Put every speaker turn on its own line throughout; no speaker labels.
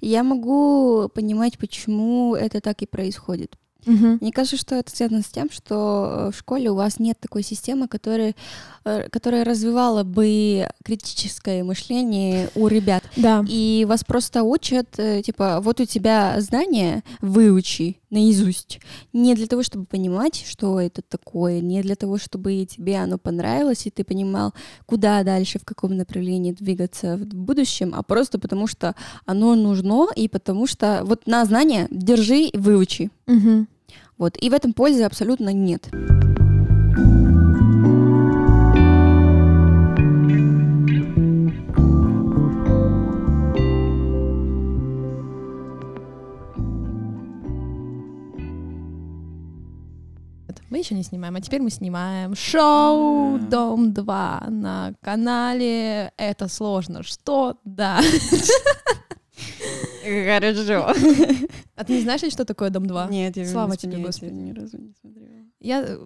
Я могу понимать, почему это так и происходит.
Мгм.
Мне кажется, что это связано с тем, что э, в школе у вас нет такой системы, которая, э, которая развивала бы критическое мышление у ребят.
Да.
И вас просто учат, э, типа, вот у тебя знания, выучи наизусть. Не для того, чтобы понимать, что это такое, не для того, чтобы тебе оно понравилось, и ты понимал, куда дальше, в каком направлении двигаться в будущем, а просто потому, что оно нужно, и потому что вот на знания держи и выучи.
Мгм.
Вот. И в этом пользы абсолютно нет.
Еще не снимаем, а теперь мы снимаем шоу Дом 2 на канале Это сложно. Что? Да.
Хорошо.
А ты не знаешь, что такое Дом 2?
Нет, я
Слава тебе,
нет,
Господи.
ни разу не смотрела.
Я,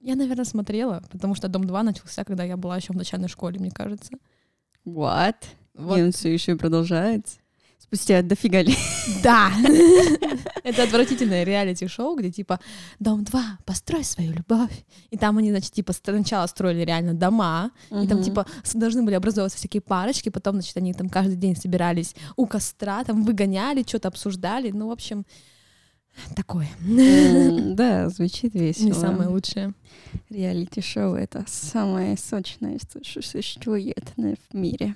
я, наверное, смотрела, потому что Дом 2 начался, когда я была еще в начальной школе, мне кажется.
What?
Вот.
Он все еще продолжается. Спустя дофига лет.
Да! Это отвратительное реалити-шоу, где типа «Дом 2, построй свою любовь». И там они, значит, типа сначала строили реально дома, и там типа должны были образовываться всякие парочки, потом, значит, они там каждый день собирались у костра, там выгоняли, что-то обсуждали. Ну, в общем, такое.
Да, звучит весело.
Не самое лучшее.
Реалити-шоу — это самое сочное, что существует в мире.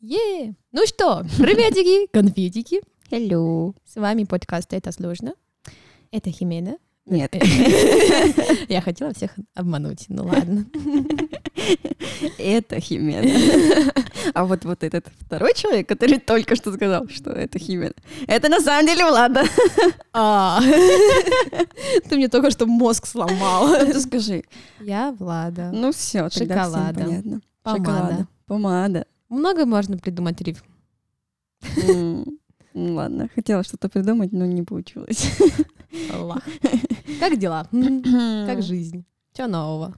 Е! Ну что, приветики, конфетики.
Hello.
С вами подкаст «Это сложно». Это Химена.
Нет.
Я хотела всех обмануть, ну ладно.
Это Химена. А вот вот этот второй человек, который только что сказал, что это Химена, это на самом деле Влада.
А. Ты мне только что мозг сломал.
Ну скажи.
Я Влада.
Ну все, тогда всем понятно.
Помада.
Шоколада. Помада.
Много можно придумать рифм.
Ну Ладно, хотела что-то придумать, но не получилось.
Аллах. Как дела? Как жизнь? Что нового?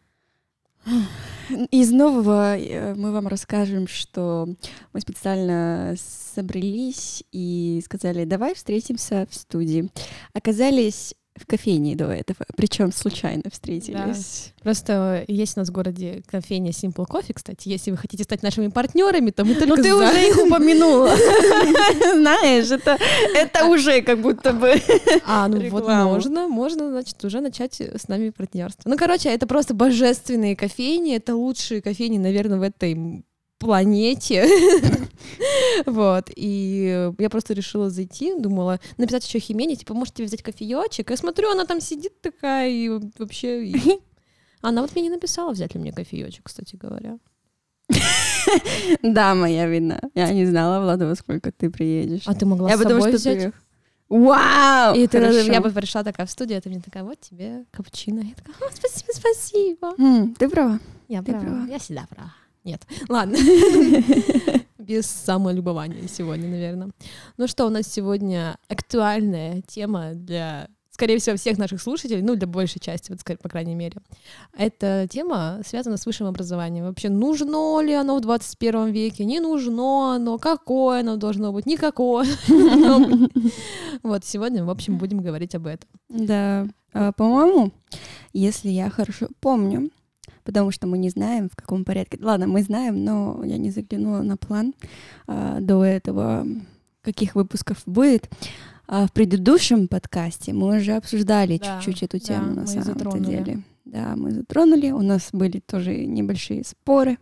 Из нового э, мы вам расскажем, что мы специально собрались и сказали, давай встретимся в студии. Оказались в кофейне до этого, причем случайно встретились.
Просто есть у нас в городе кофейня Simple Coffee, кстати. Если вы хотите стать нашими партнерами, то мы только
Ну ты уже их упомянула. Знаешь, это, это уже как будто бы...
А, ну вот можно, можно, значит, уже начать с нами партнерство. Ну, короче, это просто божественные кофейни, это лучшие кофейни, наверное, в этой планете. Вот, и я просто решила зайти, думала, написать еще Химене, типа, можете взять кофеечек? Я смотрю, она там сидит такая, и вообще... и- Она вот мне не написала, взять ли мне кофеечек, кстати говоря.
Да, моя вина. Я не знала, Влада, во сколько ты приедешь.
А ты могла
Я
с
потому
собой
что
взять?
Вау!
И ты- я бы пришла такая в студию, а ты мне такая, вот тебе капучино. Я такая, «О, спасибо, спасибо.
М, Ты права.
Я
Ты
права.
права.
Я всегда права. Нет. Ладно. Без самолюбования сегодня, наверное. Ну что, у нас сегодня актуальная тема для, скорее всего, всех наших слушателей, ну, для большей части, вот, по крайней мере. Эта тема связана с высшим образованием. Вообще, нужно ли оно в 21 веке? Не нужно оно? Какое оно должно быть? Никакое. Вот, сегодня, в общем, будем говорить об этом.
Да, а, по-моему, если я хорошо помню, потому что мы не знаем, в каком порядке. Ладно, мы знаем, но я не заглянула на план а, до этого, каких выпусков будет. А в предыдущем подкасте мы уже обсуждали
Да,
чуть-чуть эту
да,
тему на
мы
самом
затронули.
деле. Да, мы затронули. У нас были тоже небольшие споры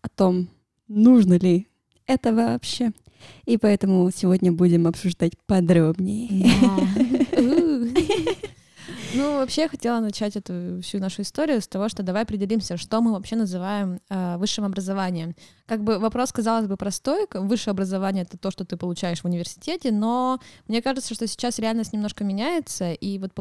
о том, нужно ли это вообще. И поэтому сегодня будем обсуждать подробнее.
Ну, вообще, я хотела начать эту всю нашу историю с того, что давай определимся, что мы вообще называем э, высшим образованием. Как бы вопрос, казалось бы, простой. Высшее образование — это то, что ты получаешь в университете, но мне кажется, что сейчас реальность немножко меняется, и вот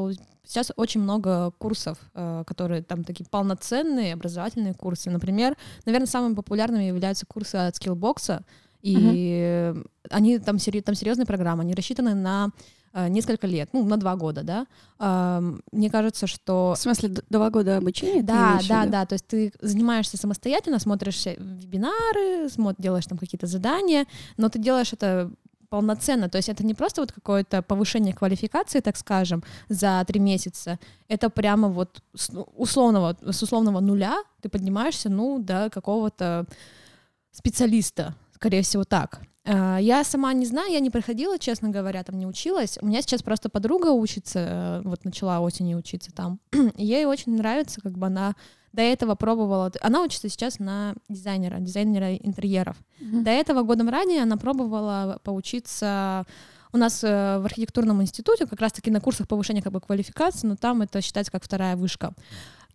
сейчас очень много курсов, э, которые там такие полноценные образовательные курсы. Например, наверное, самыми популярными являются курсы от Skillbox, и э, они там, сери- там серьезные программы, они рассчитаны на несколько лет, ну, на два года, да. Мне кажется, что...
В смысле, два года обучения?
Да, да, да, то есть ты занимаешься самостоятельно, смотришь вебинары, делаешь там какие-то задания, но ты делаешь это полноценно. То есть это не просто вот какое-то повышение квалификации, так скажем, за три месяца. Это прямо вот с ну, условного, с условного нуля ты поднимаешься, ну, до какого-то специалиста, скорее всего, так. А, я сама не знаю, я не проходила, честно говоря, там не училась. У меня сейчас просто подруга учится, э, вот начала осенью учиться там. Ей очень нравится, как бы она до этого пробовала, она учится сейчас на дизайнера, дизайнера интерьеров. Mm-hmm. До этого годом ранее она пробовала поучиться у нас э, в архитектурном институте, как раз-таки на курсах повышения как бы квалификации, но там это считается как вторая вышка.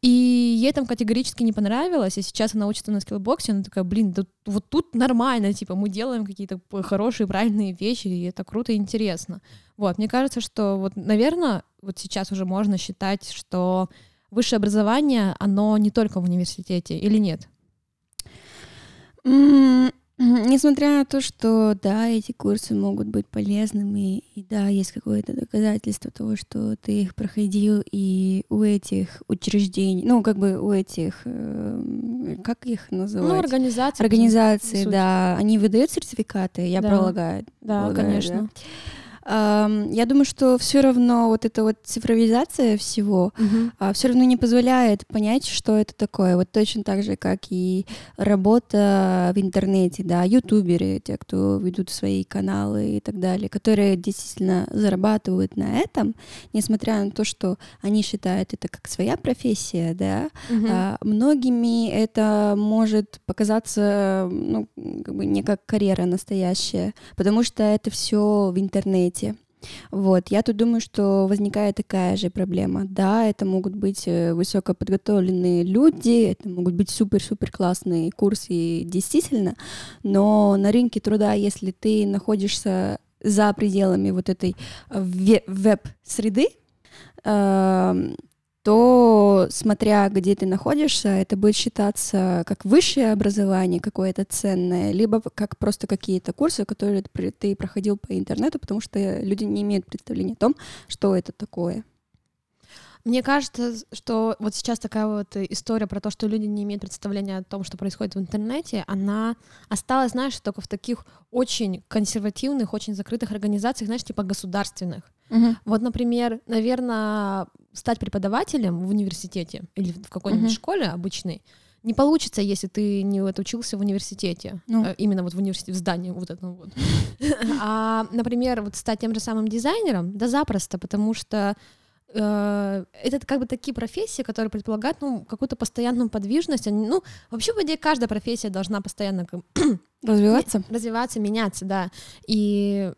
И ей там категорически не понравилось, и сейчас она учится на скиллбоксе, она такая, блин, да вот тут нормально, типа, мы делаем какие-то хорошие, правильные вещи, и это круто и интересно. Вот, мне кажется, что вот, наверное, вот сейчас уже можно считать, что высшее образование, оно не только в университете, или нет?
Несмотря на то, что да, эти курсы могут быть полезными, и да, есть какое-то доказательство того, что ты их проходил, и у этих учреждений, ну, как бы у этих, э, как их называть?
Ну, организации.
Организации, да, они выдают сертификаты, я
да.
полагаю.
Да, полагаю, конечно. Да.
Я думаю, что все равно вот эта вот цифровизация всего
угу.
все равно не позволяет понять, что это такое. Вот точно так же, как и работа в интернете, да, ютуберы, те, кто ведут свои каналы и так далее, которые действительно зарабатывают на этом, несмотря на то, что они считают это как своя профессия, да,
угу.
а многими это может показаться, ну, как бы не как карьера настоящая, потому что это все в интернете дети. Вот, я тут думаю, что возникает такая же проблема. Да, это могут быть э, высокоподготовленные люди, это могут быть супер-супер классные курсы, действительно, но на рынке труда, если ты находишься за пределами вот этой веб-среды, эм, то, смотря где ты находишься, это будет считаться как высшее образование какое-то ценное, либо как просто какие-то курсы, которые ты проходил по интернету, потому что люди не имеют представления о том, что это такое.
Мне кажется, что вот сейчас такая вот история про то, что люди не имеют представления о том, что происходит в интернете, она осталась, знаешь, только в таких очень консервативных, очень закрытых организациях, знаешь, типа государственных.
Угу.
Вот, например, наверное, стать преподавателем в университете или в какой-нибудь угу. школе обычной не получится, если ты не отучился в университете,
ну.
Э, именно вот в университете, в здании вот этом вот. А, например, вот стать тем же самым дизайнером, да запросто, потому что э, это как бы такие профессии, которые предполагают ну, какую-то постоянную подвижность. Ну, вообще, в идее, каждая профессия должна постоянно
развиваться.
Развиваться, меняться, да. И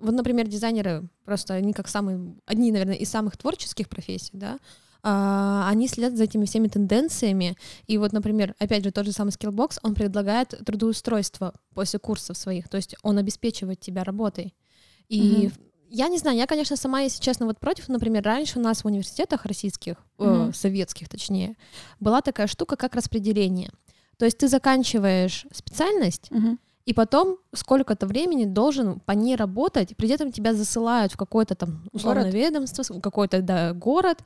вот, например, дизайнеры просто они как самые, одни, наверное, из самых творческих профессий, да, а, они следят за этими всеми тенденциями. И вот, например, опять же, тот же самый Skillbox, он предлагает трудоустройство после курсов своих, то есть он обеспечивает тебя работой. И mm-hmm. я не знаю, я, конечно, сама, если честно, вот против, например, раньше у нас в университетах российских, mm-hmm. э, советских точнее, была такая штука, как распределение. То есть ты заканчиваешь специальность,
mm-hmm
и потом сколько-то времени должен по ней работать, при этом тебя засылают в какое-то там условное ведомство, в какой-то да, город,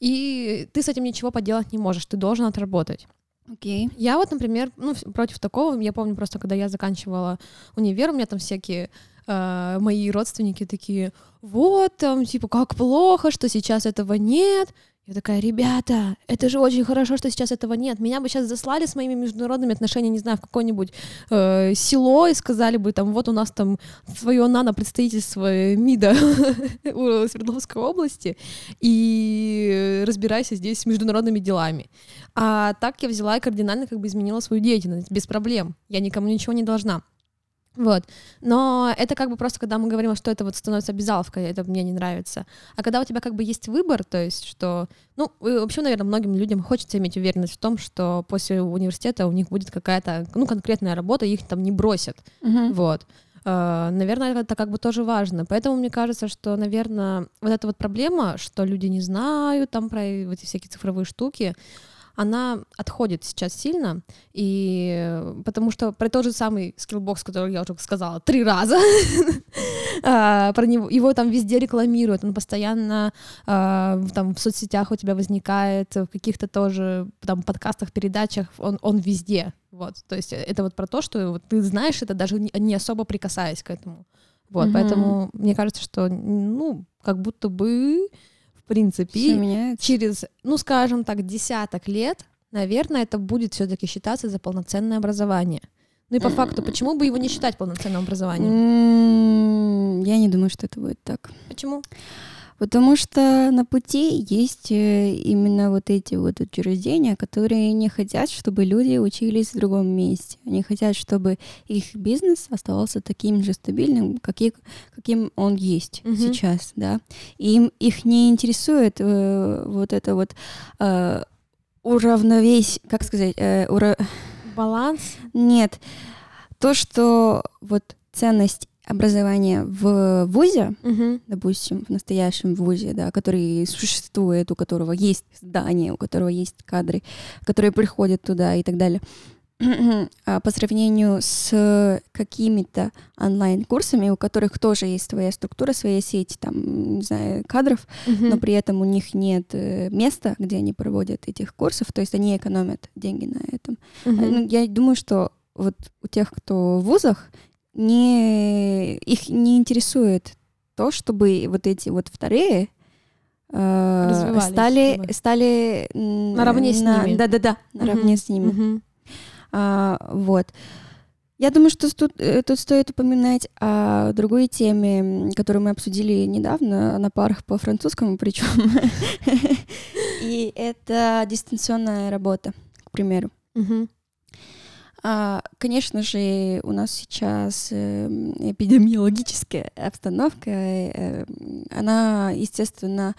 и ты с этим ничего поделать не можешь, ты должен отработать.
Окей. Okay.
Я вот, например, ну, против такого, я помню просто, когда я заканчивала универ, у меня там всякие э, мои родственники такие, вот, там, типа, как плохо, что сейчас этого нет. Я такая, ребята, это же очень хорошо, что сейчас этого нет. Меня бы сейчас заслали с моими международными отношениями, не знаю, в какое-нибудь э, село и сказали бы, там, вот у нас там свое нано-представительство МИДа Свердловской области, и разбирайся здесь с международными делами. А так я взяла и кардинально как бы изменила свою деятельность, без проблем. Я никому ничего не должна. Вот. Но это как бы просто, когда мы говорим, что это вот становится обязаловкой, это мне не нравится. А когда у тебя как бы есть выбор, то есть что... Ну, вообще, наверное, многим людям хочется иметь уверенность в том, что после университета у них будет какая-то, ну, конкретная работа, их там не бросят.
Uh-huh.
Вот. Uh, наверное, это как бы тоже важно. Поэтому мне кажется, что, наверное, вот эта вот проблема, что люди не знают там про эти всякие цифровые штуки, она отходит сейчас сильно, и потому что про тот же самый скиллбокс, который я уже сказала три раза, а, про него, его там везде рекламируют, он постоянно а, там в соцсетях у тебя возникает, в каких-то тоже там подкастах, передачах, он, он везде, вот, то есть это вот про то, что вот ты знаешь это даже не особо прикасаясь к этому. Вот,
Мгм.
поэтому мне кажется, что, ну, как будто бы, принципе,
меняется.
через, ну, скажем так, десяток лет, наверное, это будет все-таки считаться за полноценное образование. Ну и по факту, почему бы его не считать полноценным образованием?
Я не думаю, что это будет так.
Почему?
Потому что на пути есть э, именно вот эти вот учреждения, которые не хотят, чтобы люди учились в другом месте. Они хотят, чтобы их бизнес оставался таким же стабильным, каки- каким он есть
Мгм.
сейчас, да. И им их не интересует э, вот это вот э, уравновесь, как сказать, э, ура-
Баланс.
нет, то, что вот ценность образования в ВУЗе,
Мгм.
допустим, в настоящем вузе, да, который существует, у которого есть здание, у которого есть кадры, которые приходят туда и так далее, а по сравнению с какими-то онлайн-курсами, у которых тоже есть своя структура, своя сеть, там, не знаю, кадров,
Мгм.
но при этом у них нет э, места, где они проводят этих курсов, то есть они экономят деньги на этом. Ну, я думаю, что вот у тех, кто в вузах, не, их не интересует то, чтобы вот эти вот вторые э, стали,
чтобы-
стали
Наравне с
на-
ними.
Да-да-да, наравне
Мгм.
с ними.
Мгм.
А, вот. Я думаю, что тут, э, тут стоит упоминать о другой теме, которую мы обсудили недавно на парах по французскому, причем. И это дистанционная работа, к примеру. А, Конечно же, у нас сейчас эм, эпидемиологическая обстановка, э, м, она, естественно,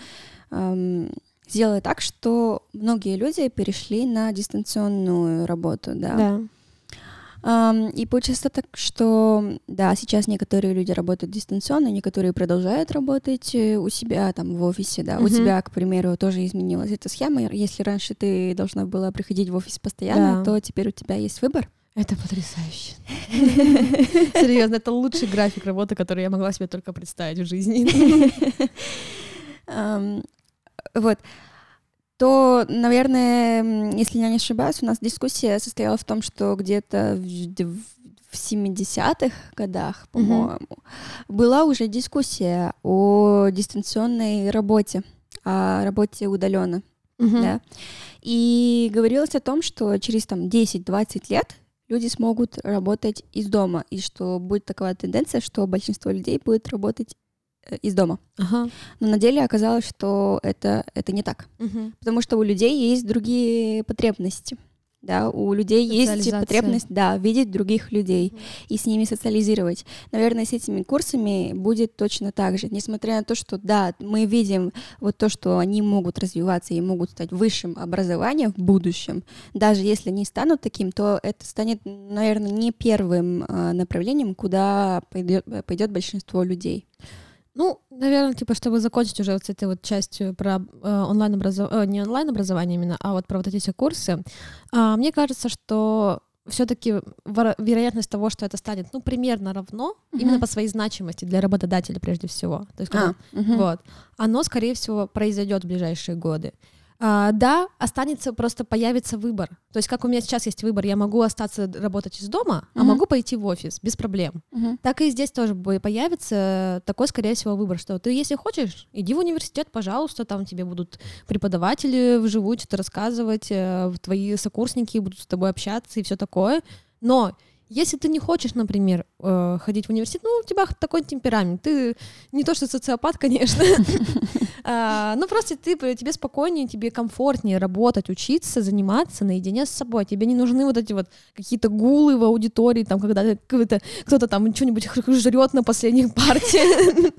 эм, сделала так, что многие люди перешли на дистанционную работу, да.
Да.
И получается так, что да, сейчас некоторые люди работают дистанционно, некоторые продолжают работать э, у себя там в офисе, да. У
Мгм.
тебя, к примеру, тоже изменилась эта схема. Если раньше ты должна была приходить в офис постоянно,
Да.
то теперь у тебя есть выбор.
Это потрясающе. Серьезно, это лучший график работы, который я могла себе только представить в жизни.
Вот. То, наверное, если я не ошибаюсь, у нас дискуссия состояла в том, что где-то в в- в 70-х годах, по-моему, была уже дискуссия о дистанционной работе, о работе удаленно,
Мгм.
да. И говорилось о том, что через там 10-20 лет люди смогут работать из дома, и что будет такая тенденция, что большинство людей будет работать из дома.
Ага.
Но на деле оказалось, что это, это не так.
Мгм.
Потому что у людей есть другие потребности. Да, у людей есть потребность, да, видеть других людей и с ними социализировать. Наверное, с этими курсами будет точно так же. Несмотря на то, что, да, мы видим вот то, что они могут развиваться и могут стать высшим образованием в будущем, даже если они станут таким, то это станет, наверное, не первым э, направлением, куда пойдет большинство людей.
Ну, наверное, типа, чтобы закончить уже вот с этой вот частью про э, онлайн образование, не онлайн образование именно, а вот про вот эти все курсы, а, мне кажется, что все-таки вероятность того, что это станет, ну, примерно равно,
Мгм.
именно по своей значимости для работодателя прежде всего. То есть, когда-
А, мгм.
вот, оно, скорее всего, произойдет в ближайшие годы. А, да, останется, просто появится выбор. То есть, как у меня сейчас есть выбор, я могу остаться работать из дома, а
Мгм.
могу пойти в офис без проблем.
Мгм.
Так и здесь тоже появится такой, скорее всего, выбор, что ты, если хочешь, иди в университет, пожалуйста, там тебе будут преподаватели вживую что-то рассказывать, э, твои сокурсники будут с тобой общаться и все такое. Но если ты не хочешь, например, э, ходить в университет, ну, у тебя такой темперамент, ты не то что социопат, конечно, а, ну, просто ты, тебе спокойнее, тебе комфортнее работать, учиться, заниматься наедине с собой. Тебе не нужны вот эти вот какие-то гулы в аудитории, там, когда кто-то там что-нибудь жрет на последних партиях.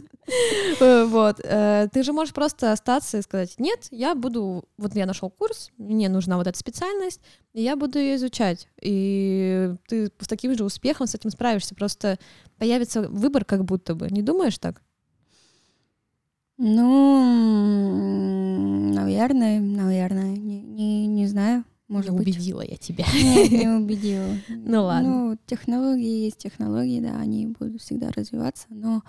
Э, Вот. Э, Ты же можешь просто остаться и сказать, нет, я буду, вот я нашел курс, мне нужна вот эта специальность, и я буду ее изучать. И ты с таким же успехом с этим справишься. Просто появится выбор как будто бы. Не думаешь так?
Ну, наверное, наверное, не, не, не знаю, может
Не
быть.
убедила я тебя.
Нет, не убедила.
Ну ладно.
Ну, технологии есть технологии, да, они будут всегда развиваться, но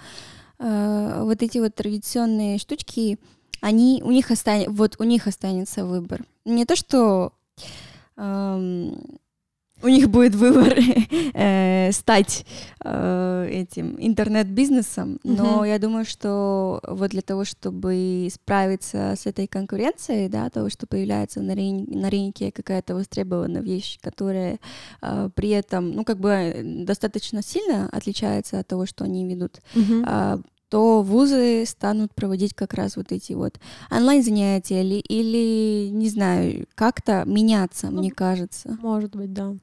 э, вот эти вот традиционные штучки, они, у них останется, вот у них останется выбор. Не то, что эм, у них будет выбор э, стать э, этим интернет-бизнесом, но угу. я думаю, что вот для того, чтобы справиться с этой конкуренцией, да, того, что появляется на, рын- на рынке какая-то востребованная вещь, которая э, при этом, ну, как бы достаточно сильно отличается от того, что они ведут, угу. э, то вузы станут проводить как раз вот эти вот онлайн-занятия или, или не знаю, как-то меняться, ну, мне кажется.
Может быть, да.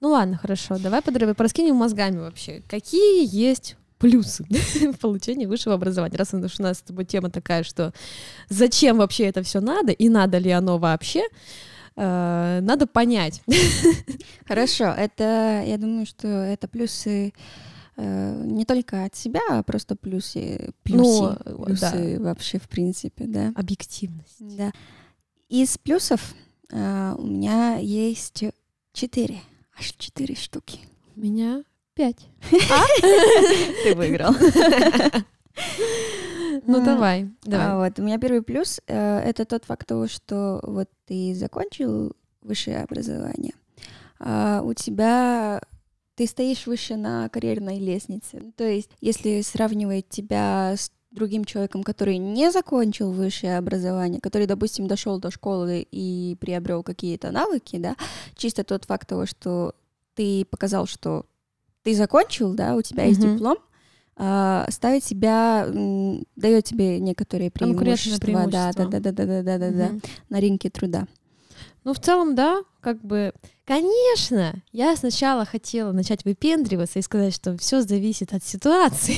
Ну ладно, хорошо, давай подробно пораскинем мозгами вообще. Какие есть плюсы в получении высшего образования. Раз у нас с тобой тема такая, что зачем вообще это все надо и надо ли оно вообще, э, надо понять.
Хорошо, это, я думаю, что это плюсы Э, не только от себя, а просто плюсы, плюсы, ну, плюсы да. вообще в принципе, да.
Объективность.
Да. Из плюсов э, у меня есть четыре, аж четыре штуки.
У меня пять.
А? Ты выиграл.
Ну давай, давай.
А, вот у меня первый плюс э, это тот факт того, что вот ты закончил высшее образование, а у тебя ты стоишь выше на карьерной лестнице. То есть, если сравнивать тебя с другим человеком, который не закончил высшее образование, который, допустим, дошел до школы и приобрел какие-то навыки, да, чисто тот факт того, что ты показал, что ты закончил, да, у тебя mm-hmm. есть диплом, а, ставить себя дает тебе некоторые преимущества, преимущества. Да, да, да, да, да, да, да, mm-hmm. да, на рынке труда.
Ну, в целом, да, как бы, конечно, я сначала хотела начать выпендриваться и сказать, что все зависит от ситуации.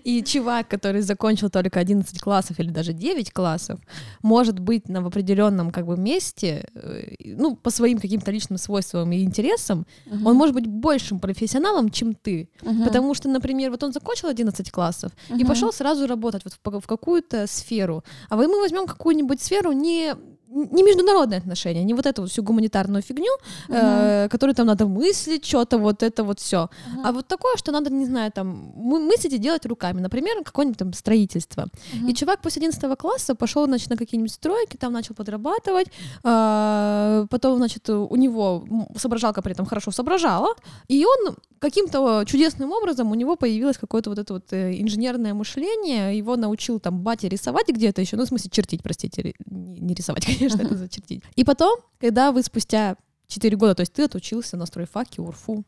И чувак, который закончил только 11 классов или даже 9 классов, может быть на в определенном как бы месте, э, ну, по своим каким-то личным свойствам и интересам, он может быть большим профессионалом, чем ты. Потому что, например, вот он закончил 11 классов и пошел сразу работать вот в какую-то сферу. А мы возьмем какую-нибудь сферу не не международные отношения, не вот эту вот всю гуманитарную фигню, uh-huh. э, которую там надо мыслить, что-то вот это вот все, uh-huh. а вот такое, что надо, не знаю, там мыслить и делать руками, например, какое-нибудь там строительство. Uh-huh. И чувак после 11 класса пошел, значит, на какие-нибудь стройки, там начал подрабатывать, э, потом, значит, у него соображалка при этом хорошо соображала, и он каким-то чудесным образом у него появилось какое-то вот это вот э, инженерное мышление, его научил там батя рисовать где-то еще, ну, в смысле, чертить, простите, не рисовать, конечно, это зачертить. И потом, когда вы спустя 4 года, то есть ты отучился на стройфаке, УРФУ,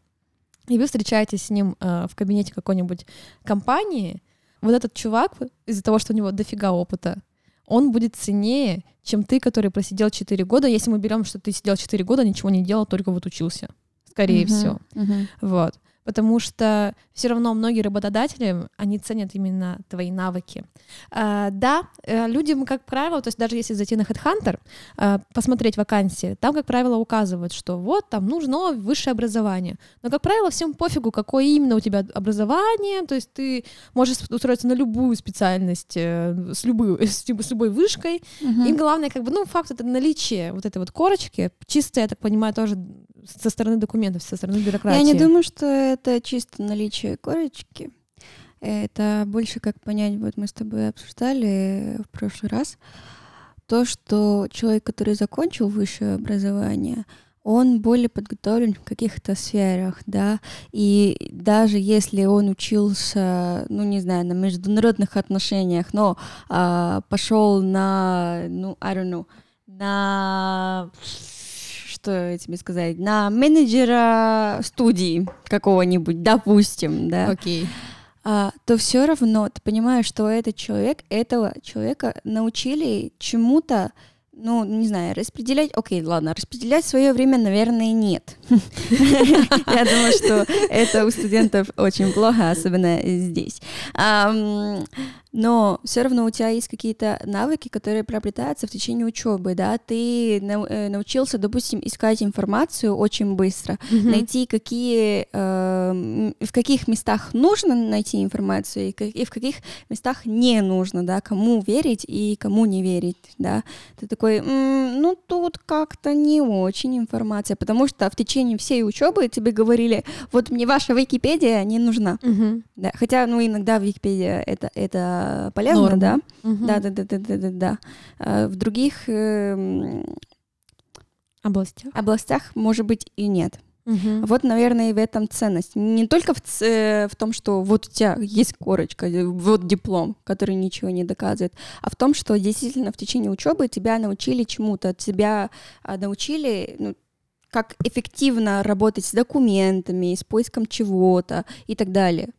и вы встречаетесь с ним э, в кабинете какой-нибудь компании, вот этот чувак, из-за того, что у него дофига опыта, он будет ценнее, чем ты, который просидел 4 года, если мы берем, что ты сидел 4 года, ничего не делал, только вот учился. Скорее uh-huh, всего. Uh-huh. Вот потому что все равно многие работодатели, они ценят именно твои навыки. А, да, э, людям, как правило, то есть даже если зайти на HeadHunter, а, посмотреть вакансии, там, как правило, указывают, что вот, там нужно высшее образование. Но, как правило, всем пофигу, какое именно у тебя образование, то есть ты можешь устроиться на любую специальность э, с, любой, с, любой вышкой. Uh-huh. Им главное, как бы, ну, факт это наличие вот этой вот корочки, чисто, я так понимаю, тоже со стороны документов, со стороны бюрократии.
Я не думаю, что это чисто наличие корочки. Это больше как понять, вот мы с тобой обсуждали в прошлый раз, то, что человек, который закончил высшее образование, он более подготовлен в каких-то сферах, да, и даже если он учился, ну, не знаю, на международных отношениях, но а, пошел на, ну, I don't know, на что тебе сказать, на менеджера студии какого-нибудь, допустим, да,
okay.
а, то все равно ты понимаешь, что этот человек, этого человека научили чему-то, ну, не знаю, распределять, окей, ладно, распределять свое время, наверное, нет. Я думаю, что это у студентов очень плохо, особенно здесь но все равно у тебя есть какие-то навыки, которые приобретаются в течение учебы, да, ты э, научился, допустим, искать информацию очень быстро, mm-hmm. найти какие, э, в каких местах нужно найти информацию и, и в каких местах не нужно, да, кому верить и кому не верить, да, ты такой, м-м, ну тут как-то не очень информация, потому что в течение всей учебы тебе говорили, вот мне ваша Википедия не нужна, mm-hmm. да, хотя, ну иногда Википедия это это полезно, Норм. да? Угу. Да, да, да, да, да, да, да. В других э,
областях
областях, может быть, и нет.
Мгм.
Вот, наверное, и в этом ценность. Не только в, ц- в том, что вот у тебя есть корочка, э, вот диплом, который ничего не доказывает, а в том, что действительно в течение учебы тебя научили чему-то, тебя а, научили, ну, как эффективно работать с документами, с поиском чего-то и так далее.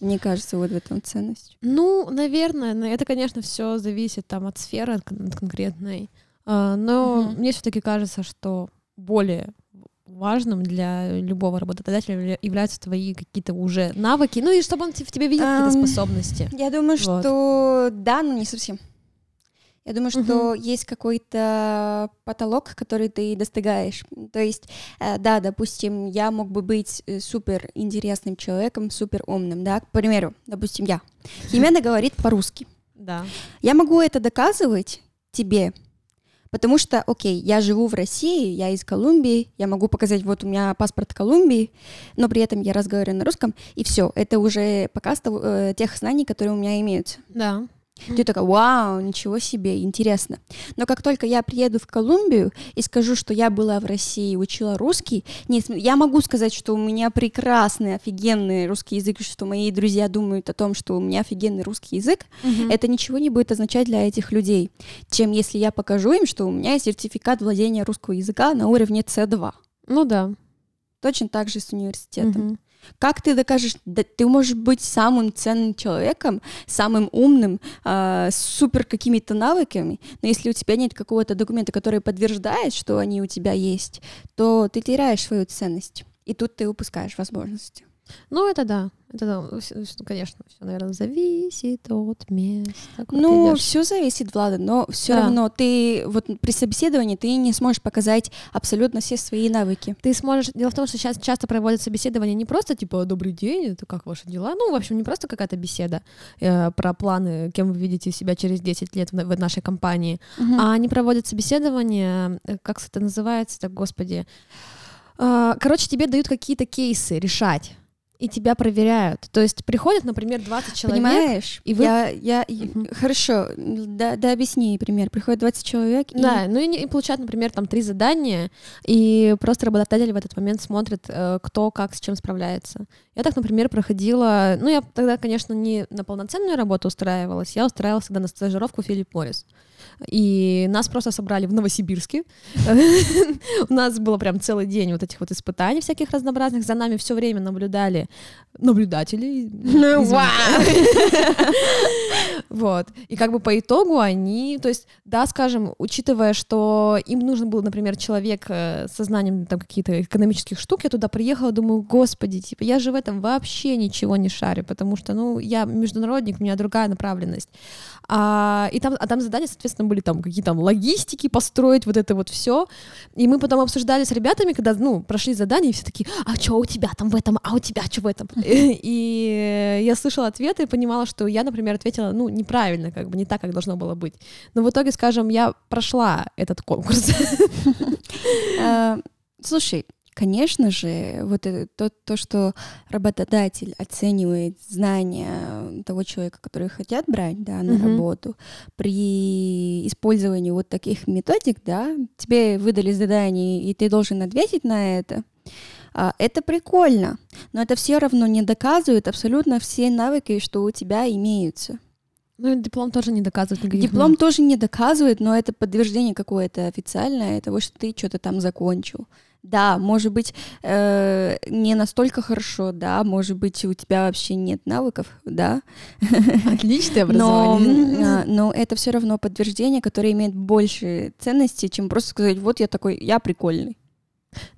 Мне кажется, вот в этом ценность.
Ну, наверное, но это, конечно, все зависит там от сферы кон- конкретной. А, Но
Мгм.
мне все-таки кажется, что более важным для любого работодателя явля- являются твои какие-то уже навыки, ну и чтобы он в тебе видел какие-то
Ам,
способности.
Я думаю,
Вот.
что да, но не совсем. Я думаю, что есть какой-то потолок, который ты достигаешь. То есть, э, да, допустим, я мог бы быть э, супер интересным человеком, супер умным, да, к примеру, допустим, я. Химена говорит по-русски.
Да.
Я могу это доказывать тебе, потому что, окей, я живу в России, я из Колумбии, я могу показать, вот у меня паспорт Колумбии, но при этом я разговариваю на русском, и все, это уже показ того- э, тех знаний, которые у меня имеются.
Да.
Ты такая, вау, ничего себе, интересно. Но как только я приеду в Колумбию и скажу, что я была в России и учила русский, не см- я могу сказать, что у меня прекрасный, офигенный русский язык, что мои друзья думают о том, что у меня офигенный русский язык, это ничего не будет означать для этих людей, чем если я покажу им, что у меня есть сертификат владения русского языка на уровне C2.
Ну да.
Точно так же с университетом.
Мгм.
Как ты докажешь, да, ты можешь быть самым ценным человеком, самым умным, с супер какими-то навыками, но если у тебя нет какого-то документа, который подтверждает, что они у тебя есть, то ты теряешь свою ценность. И тут ты упускаешь возможности.
Ну, это да. Это да. Всё, конечно, все, наверное, зависит от места.
Ну, все зависит, Влада, но все
Да.
равно ты вот при собеседовании ты не сможешь показать абсолютно все свои навыки.
Ты сможешь... Дело в том, что сейчас часто проводят собеседование не просто типа «добрый день, это как ваши дела?» Ну, в общем, не просто какая-то беседа э, про планы, кем вы видите себя через 10 лет в, в нашей компании, а они проводят собеседование, э, как это называется, так, господи. А, Короче, тебе дают какие-то кейсы решать, и тебя проверяют. То есть приходят, например, 20 человек.
Понимаешь?
и вы-
Я, я,
Мгм.
Хорошо, да, да объясни пример. Приходит 20 человек, и-
Да, ну и, и получают, например, там три задания, и просто работодатель в этот момент смотрит, э, кто как с чем справляется. Я так, например, проходила, ну я тогда, конечно, не на полноценную работу устраивалась, я устраивалась тогда на стажировку Филипп Моррис. И нас просто собрали в Новосибирске. У нас было прям целый день вот этих вот испытаний всяких разнообразных. За нами все время наблюдали наблюдатели. извините. Вот. И как бы по итогу они, то есть, да, скажем, учитывая, что им нужен был, например, человек э, со знанием там каких-то экономических штук, я туда приехала, думаю, господи, типа, я же в этом вообще ничего не шарю, потому что, ну, я международник, у меня другая направленность. А, и там, а там задания, соответственно, были там какие-то там логистики построить, вот это вот все. И мы потом обсуждали с ребятами, когда, ну, прошли задания, и все такие, а что у тебя там в этом, а у тебя что в этом? И я слышала ответы и понимала, что я, например, ответила, ну, неправильно, как бы не так, как должно было быть. Но в итоге, скажем, я прошла этот конкурс.
А, Слушай, конечно же, вот это, то, то, что работодатель оценивает знания того человека, который хотят брать да, на
Мгм.
работу, при использовании вот таких методик, да, тебе выдали задание, и ты должен ответить на это, а, это прикольно, но это все равно не доказывает абсолютно все навыки, что у тебя имеются.
Ну, и диплом тоже не доказывает никаких
Диплом тоже не доказывает, но это подтверждение какое-то официальное того, что ты что-то там закончил. Да, может быть, э, не настолько хорошо, да, может быть, у тебя вообще нет навыков, да,
Отличное
но,
образование.
а, но это все равно подтверждение, которое имеет больше ценности, чем просто сказать, вот я такой, я прикольный.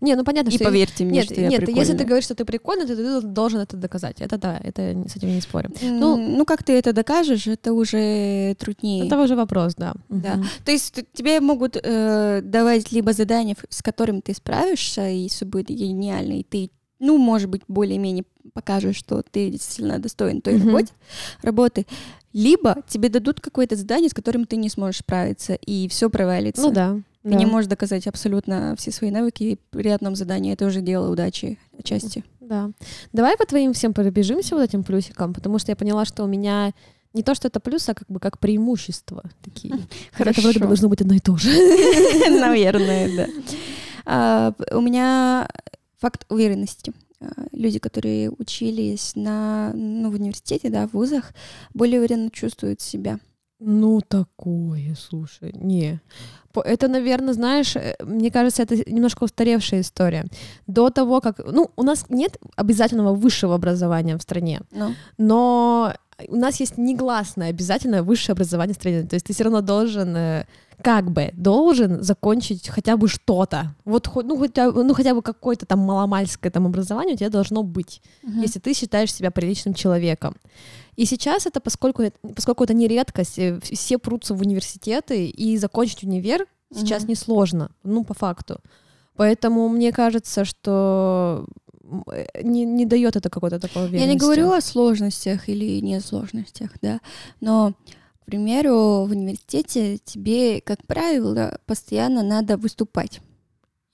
Не, ну понятно,
И
что...
поверьте мне,
Нет,
что я
нет,
прикольный.
если ты говоришь, что ты прикольный, то ты должен это доказать. Это да, это с этим не спорим.
ну, ну, как ты это докажешь, это уже труднее.
Это уже вопрос, да.
Да.
Мгм.
То есть тебе могут э, давать либо задание, ф- с которым ты справишься, и все будет гениально, и ты, ну, может быть, более-менее покажешь, что ты действительно достоин той работе, работы, либо тебе дадут какое-то задание, с которым ты не сможешь справиться, и все провалится.
Ну да.
Ты
да.
не можешь доказать абсолютно все свои навыки и при одном задании. Это уже дело удачи отчасти.
Да. Давай по твоим всем пробежимся вот этим плюсикам, потому что я поняла, что у меня не то, что это плюс, а как бы как преимущество такие. Хотя Это вроде бы
Хорошо.
должно быть одно и то же.
Наверное, да. А, У меня факт уверенности. Э, люди, которые учились на, ну, в университете, да, в вузах, более уверенно чувствуют себя.
Ну, такое, слушай, не. Это, наверное, знаешь, э, мне кажется, это немножко устаревшая история. До того, как... Ну, у нас нет обязательного высшего образования в стране,
no.
но у нас есть негласное обязательное высшее образование в стране. То есть ты все равно должен э, как бы должен закончить хотя бы что-то. Вот ну, хотя, ну, хотя бы какое-то там маломальское там образование у тебя должно быть, uh-huh. если ты считаешь себя приличным человеком. И сейчас это, поскольку, поскольку это не редкость, э, все прутся в университеты, и закончить универ сейчас uh-huh. несложно, ну, по факту. Поэтому мне кажется, что э, не, не дает это какой-то такой уверенности.
Я не говорю о сложностях или не сложностях, да, но примеру, в университете тебе, как правило, постоянно надо выступать.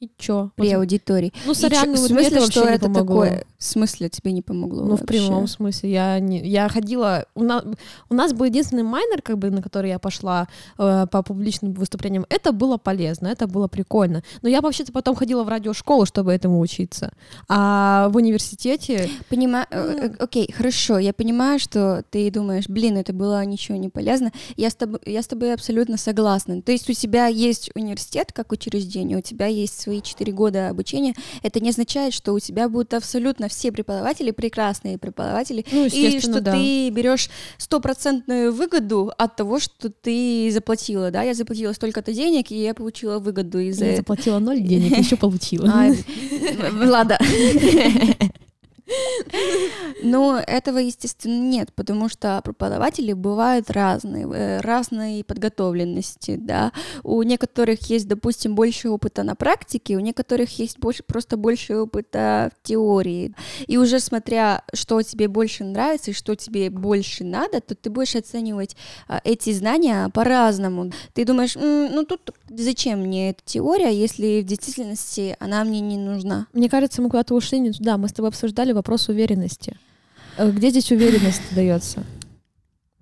И чё?
При аудитории.
Ну, сорян,
в смысле, что это такое? В смысле тебе не помогло?
Ну,
вообще?
в прямом смысле. Я, не, я ходила... У нас, у нас был единственный майнер, как бы, на который я пошла э, по публичным выступлениям. Это было полезно, это было прикольно. Но я вообще-то потом ходила в радиошколу, чтобы этому учиться. А в университете...
Понимаю... Э, э, окей, хорошо. Я понимаю, что ты думаешь, блин, это было ничего не полезно. Я с, тобой, я с тобой абсолютно согласна. То есть у тебя есть университет как учреждение, у тебя есть свои четыре года обучения. Это не означает, что у тебя будут абсолютно все преподаватели прекрасные преподаватели,
ну,
и что да. ты берешь стопроцентную выгоду от того, что ты заплатила, да, я заплатила столько-то денег, и я получила выгоду из-за
Я заплатила ноль денег, еще получила.
Ладно. Но этого, естественно, нет, потому что преподаватели бывают разные, э, разной подготовленности, да. У некоторых есть, допустим, больше опыта на практике, у некоторых есть больше, просто больше опыта в теории. И уже смотря, что тебе больше нравится и что тебе больше надо, то ты будешь оценивать а, эти знания по-разному. Ты думаешь, ну тут зачем мне эта теория, если в действительности она мне не нужна?
Мне кажется, мы куда-то ушли не туда. Мы с тобой обсуждали вопрос уверенности. Э, где здесь уверенность дается?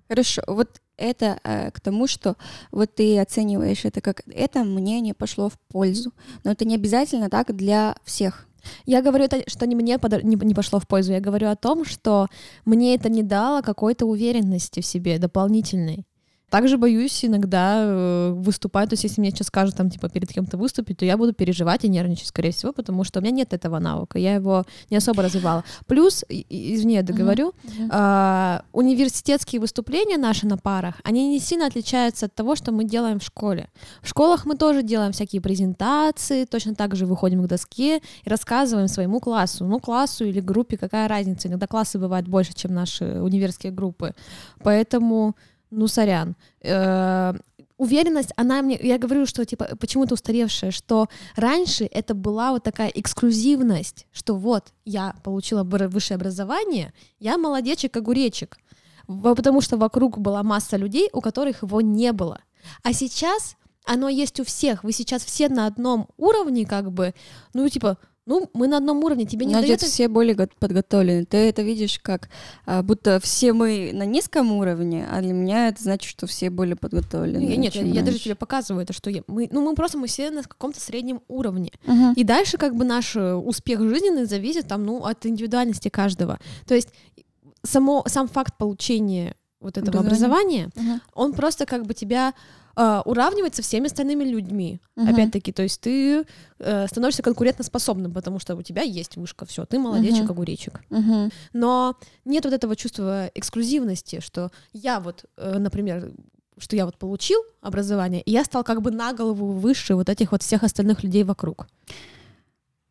Хорошо, вот это э, к тому, что вот ты оцениваешь это как это мнение пошло в пользу, но это не обязательно так для всех.
Я говорю, это, что не мне подо... не, не пошло в пользу, я говорю о том, что мне это не дало какой-то уверенности в себе дополнительной. Также боюсь иногда э, выступать, то есть если мне сейчас скажут там типа перед кем-то выступить, то я буду переживать и нервничать, скорее всего, потому что у меня нет этого навыка, я его не особо развивала. Плюс, извини, я договорю, uh-huh. Uh-huh. Университетские выступления наши на парах, они не сильно отличаются от того, что мы делаем в школе. В школах мы тоже делаем всякие презентации, точно так же выходим к доске и рассказываем своему классу, ну классу или группе, какая разница, иногда классы бывают больше, чем наши университетские группы, поэтому ну, сорян. Э, уверенность, она мне, я говорю, что типа почему-то устаревшая, что раньше это была вот такая эксклюзивность, что вот я получила высшее образование, я молодечек, огуречек, потому что вокруг была масса людей, у которых его не было. А сейчас оно есть у всех, вы сейчас все на одном уровне, как бы, ну, типа, ну, мы на одном уровне, тебе не
Значит,
дает...
все более подготовлены. Ты это видишь как, а, будто все мы на низком уровне, а для меня это значит, что все более подготовлены.
Нет, я, я даже тебе показываю это, что я, мы, ну, мы просто мы все на каком-то среднем уровне. Uh-huh. И дальше как бы наш э, успех жизненный зависит там, ну, от индивидуальности каждого. То есть само, сам факт получения вот этого образования, образования uh-huh. он просто как бы тебя э, уравнивать со всеми остальными людьми. Uh-huh. Опять-таки, то есть ты э, становишься конкурентоспособным, потому что у тебя есть вышка, все, ты молодечек, uh-huh. огуречек.
Uh-huh.
Но нет вот этого чувства эксклюзивности, что я вот, э, например, что я вот получил образование, и я стал как бы на голову выше вот этих вот всех остальных людей вокруг.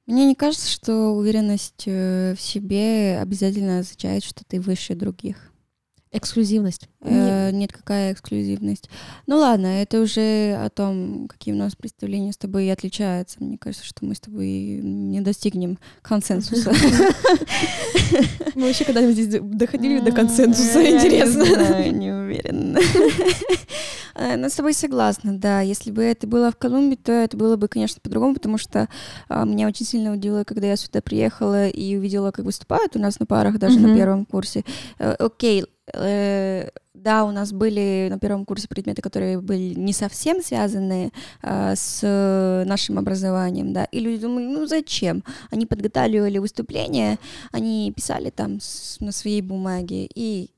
Мне не кажется, что уверенность э, в себе обязательно означает, что ты выше других.
Эксклюзивность.
Э, нет, какая эксклюзивность. Ну ладно, это уже о том, какие у нас представления с тобой и отличаются. Мне кажется, что мы с тобой не достигнем консенсуса.
Мы вообще когда-нибудь здесь доходили до консенсуса, интересно.
Не уверена. Э, но с тобой согласна, да. Если бы это было в Колумбии, то это было бы, конечно, по-другому, потому что а, меня очень сильно удивило, когда я сюда приехала и увидела, как выступают у нас на парах, даже на первом курсе. Э, окей, да, у нас были на первом курсе предметы, которые были не совсем связаны э, с нашим образованием, да, и люди думали, ну зачем? Они подготавливали выступления, они писали там с, на своей бумаге и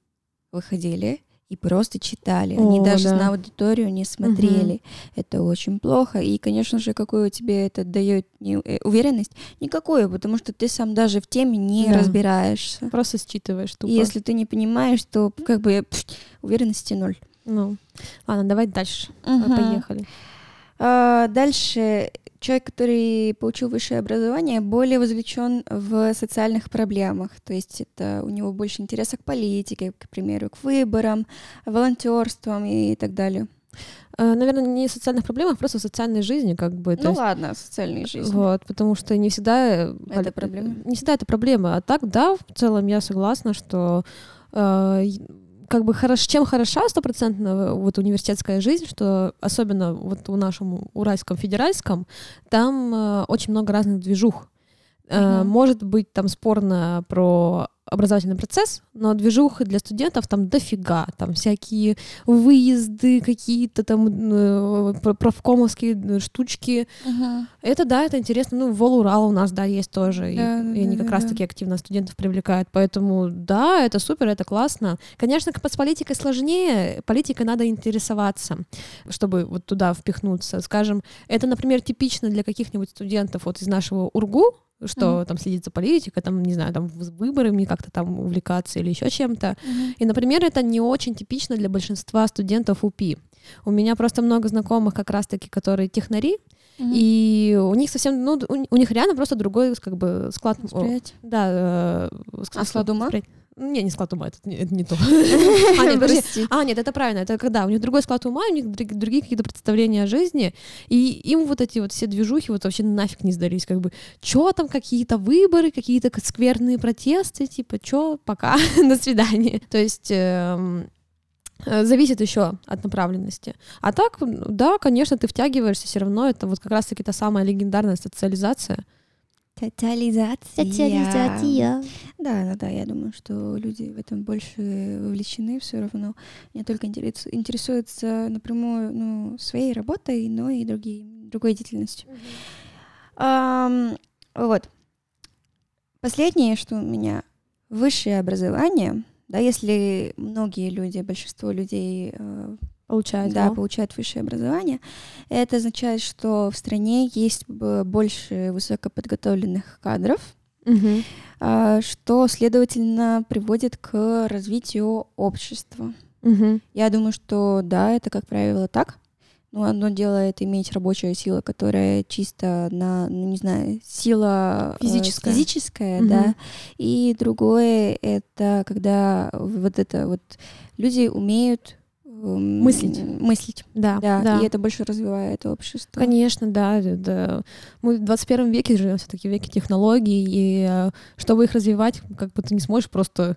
выходили и просто читали. Они
О,
даже
да.
на аудиторию не смотрели. Это очень плохо. И, конечно же, какую тебе это дает не- э, уверенность? Никакую, потому что ты сам даже в теме не
Да.
разбираешься.
Просто считываешь тупо.
И если ты не понимаешь, то как бы пф, уверенности ноль.
Ну, ладно, давай дальше.
Мгм.
Поехали.
А, дальше человек, который получил высшее образование, более вовлечен в социальных проблемах. То есть это у него больше интереса к политике, к примеру, к выборам, волонтерствам и так далее.
Э, Наверное, не в социальных проблемах, просто в социальной жизни, как бы.
ну
есть-
ладно, социальной жизни.
Вот, потому что не всегда э,
Это проблема?
Не всегда это проблема. А так, да, в целом я согласна, что э, как бы хорош, чем хороша стопроцентно вот университетская жизнь, что особенно вот у нашем Уральском федеральском, там э, очень много разных движух.
Мгм.
Может быть там спорно про образовательный процесс, но движух для студентов там дофига, там всякие выезды, какие-то там э, правкомовские штучки,
Мгм.
это да, это интересно. Ну, Вол Урал у нас, да, есть тоже. и-
Да,
и,
да,
они
да,
как
да,
раз-таки активно студентов привлекают. Поэтому да, это супер, это классно. Конечно, с политикой сложнее. Политикой надо интересоваться, чтобы вот туда впихнуться. Скажем, это, например, типично для каких-нибудь студентов вот из нашего УРГУ, что
Мгм.
там следит за политикой, там, не знаю, там выборами как-то там увлекаться или еще чем-то.
Мгм.
И, например, это не очень типично для большинства студентов УПИ. У меня просто много знакомых как раз-таки, которые технари,
Мгм.
и у них совсем, ну, у, у них реально просто другой, как бы, склад...
Восприятие.
да, э, ск-
А склад ума?
воспри- Не, не склад ума, это, не- это не то. А, нет, подожди. А, нет, это правильно, это когда у них другой склад ума, у них друг- другие какие-то представления о жизни, и им вот эти вот все движухи вот вообще нафиг не сдались, как бы, чё там, какие-то выборы, какие-то скверные протесты, типа, чё, пока, до свидания. То есть... эм, э, Зависит еще от направленности. А так, да, конечно, ты втягиваешься, все равно это вот как раз-таки та самая легендарная социализация.
Социализация. Да, да, да, я думаю, что люди в этом больше вовлечены все равно. Не только интерес- интересуются напрямую ну, своей работой, но и другие, другой деятельностью. Ам, вот. Последнее, что у меня высшее образование, да, если многие люди, большинство людей э,
Получается.
да, получают высшее образование, это означает, что в стране есть б- больше высокоподготовленных кадров, а, что, следовательно, приводит к развитию общества.
Мгм.
Я думаю, что да, это, как правило, так. Но одно дело это иметь рабочая сила, которая чисто на, ну, не знаю, сила э,
Физическая.
физическая,
Мгм.
да. И другое это когда вот это вот люди умеют
Мыслить.
мыслить,
Да,
да,
да.
и это больше развивает общество.
Конечно, да, да. Мы в 21 веке живем, все-таки веке технологий, и э, чтобы их развивать, как бы ты не сможешь просто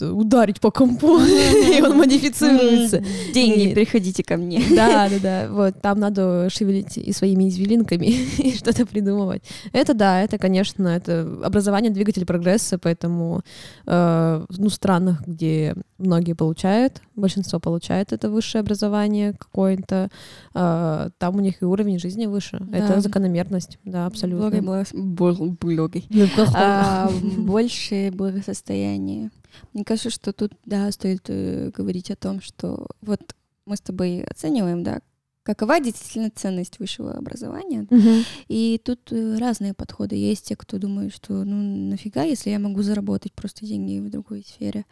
ударить по компу, и он модифицируется.
Деньги,
И-
приходите ко мне.
Да, да, да. Вот там надо шевелить и своими извилинками и что-то придумывать. Это да, это, конечно, это образование двигатель прогресса, поэтому э, ну, в странах, где многие получают, большинство получает это высшее образование какое-то, э, там у них и уровень жизни выше.
Да.
Это закономерность, да, абсолютно.
Блогой, блог- бл- блогой. А, больше благосостояние. Мне кажется, что тут, да, стоит э, говорить о том, что вот мы с тобой оцениваем, да, какова действительно ценность высшего образования.
Мгм.
И тут э, разные подходы. Есть те, кто думает, что ну нафига, если я могу заработать просто деньги в другой сфере.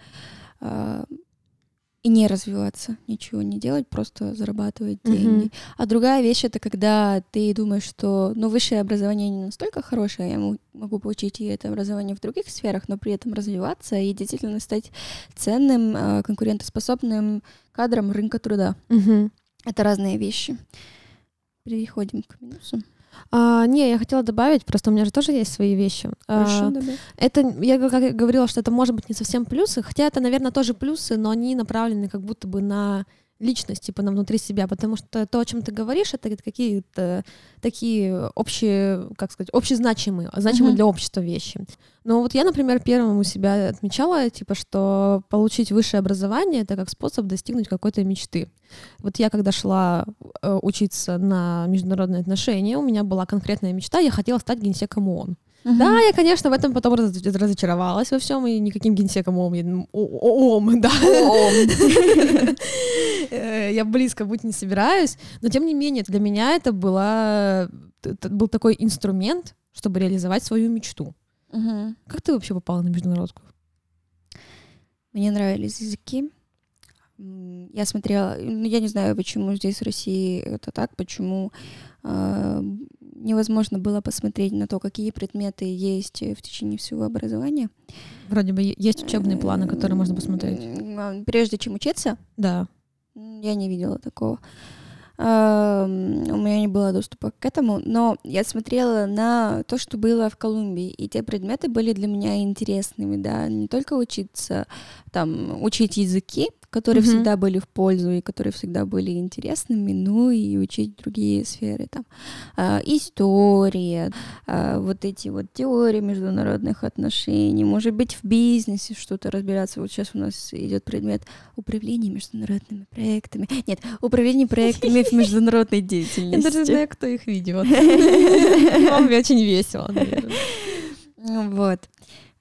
А, и не развиваться, ничего не делать, просто зарабатывать
Мгм.
деньги. А другая вещь это когда ты думаешь, что ну, высшее образование не настолько хорошее, я мо- могу получить и это образование в других сферах, но при этом развиваться и действительно стать ценным, э, конкурентоспособным кадром рынка труда.
Мгм.
Это разные вещи. Переходим к минусам.
А, не, я хотела добавить, просто у меня же тоже есть свои вещи. А,
Хорошо, добавь.
Это, я как говорила, что это может быть не совсем плюсы, хотя это, наверное, тоже плюсы, но они направлены как будто бы на личность, типа, на внутри себя, потому что то, о чем ты говоришь, это какие-то такие общие, как сказать, общезначимые, значимые mm-hmm. для общества вещи. Но вот я, например, первым у себя отмечала, типа, что получить высшее образование — это как способ достигнуть какой-то мечты. Вот я, когда шла э, учиться на международные отношения, у меня была конкретная мечта, я хотела стать генсеком ООН. Угу. Да, я, конечно, в этом потом раз, разочаровалась во всем, и никаким генсеком ОМ, ОМ, да. Э, я близко быть не собираюсь, но тем не менее для меня это была, это был такой инструмент, чтобы реализовать свою мечту. Как ты вообще попала на международку?
Мне нравились языки. Я смотрела, ну, я не знаю, почему здесь в России это так, почему э, невозможно было посмотреть на то, какие предметы есть в течение всего образования.
Вроде бы есть учебные планы, которые можно посмотреть.
А, прежде чем учиться?
Да.
Я не видела такого. У меня не было доступа к этому, но я смотрела на то, что было в Колумбии, и те предметы были для меня интересными, да, не только учиться, там, учить языки, которые mm-hmm. всегда были в пользу и которые всегда были интересными, ну и учить другие сферы, там, э, история, э, вот эти вот теории международных отношений, может быть, в бизнесе что-то разбираться. Вот сейчас у нас идет предмет управления международными проектами. Нет, управление проектами в международной деятельности.
Я даже знаю, кто их ведет. Вам очень весело, наверное.
Вот.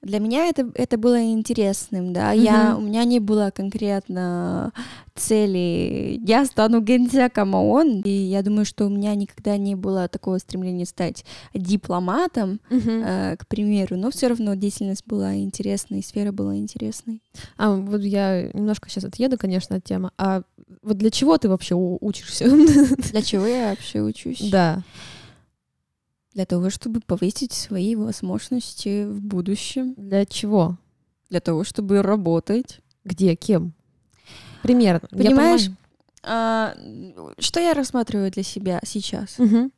Для меня это, это было интересным, да. Mm-hmm. Я, у меня не было конкретно цели, я стану генсеком ООН, и я думаю, что у меня никогда не было такого стремления стать дипломатом, mm-hmm. э, к примеру, но все равно деятельность была интересной, сфера была интересной.
А вот я немножко сейчас отъеду, конечно, от темы. А вот для чего ты вообще учишься?
Для чего я вообще учусь?
Да
для того, чтобы повысить свои возможности в будущем.
Для чего?
Для того, чтобы работать.
Где? Кем? Примерно.
Понимаешь, а, что я рассматриваю для себя сейчас? Угу.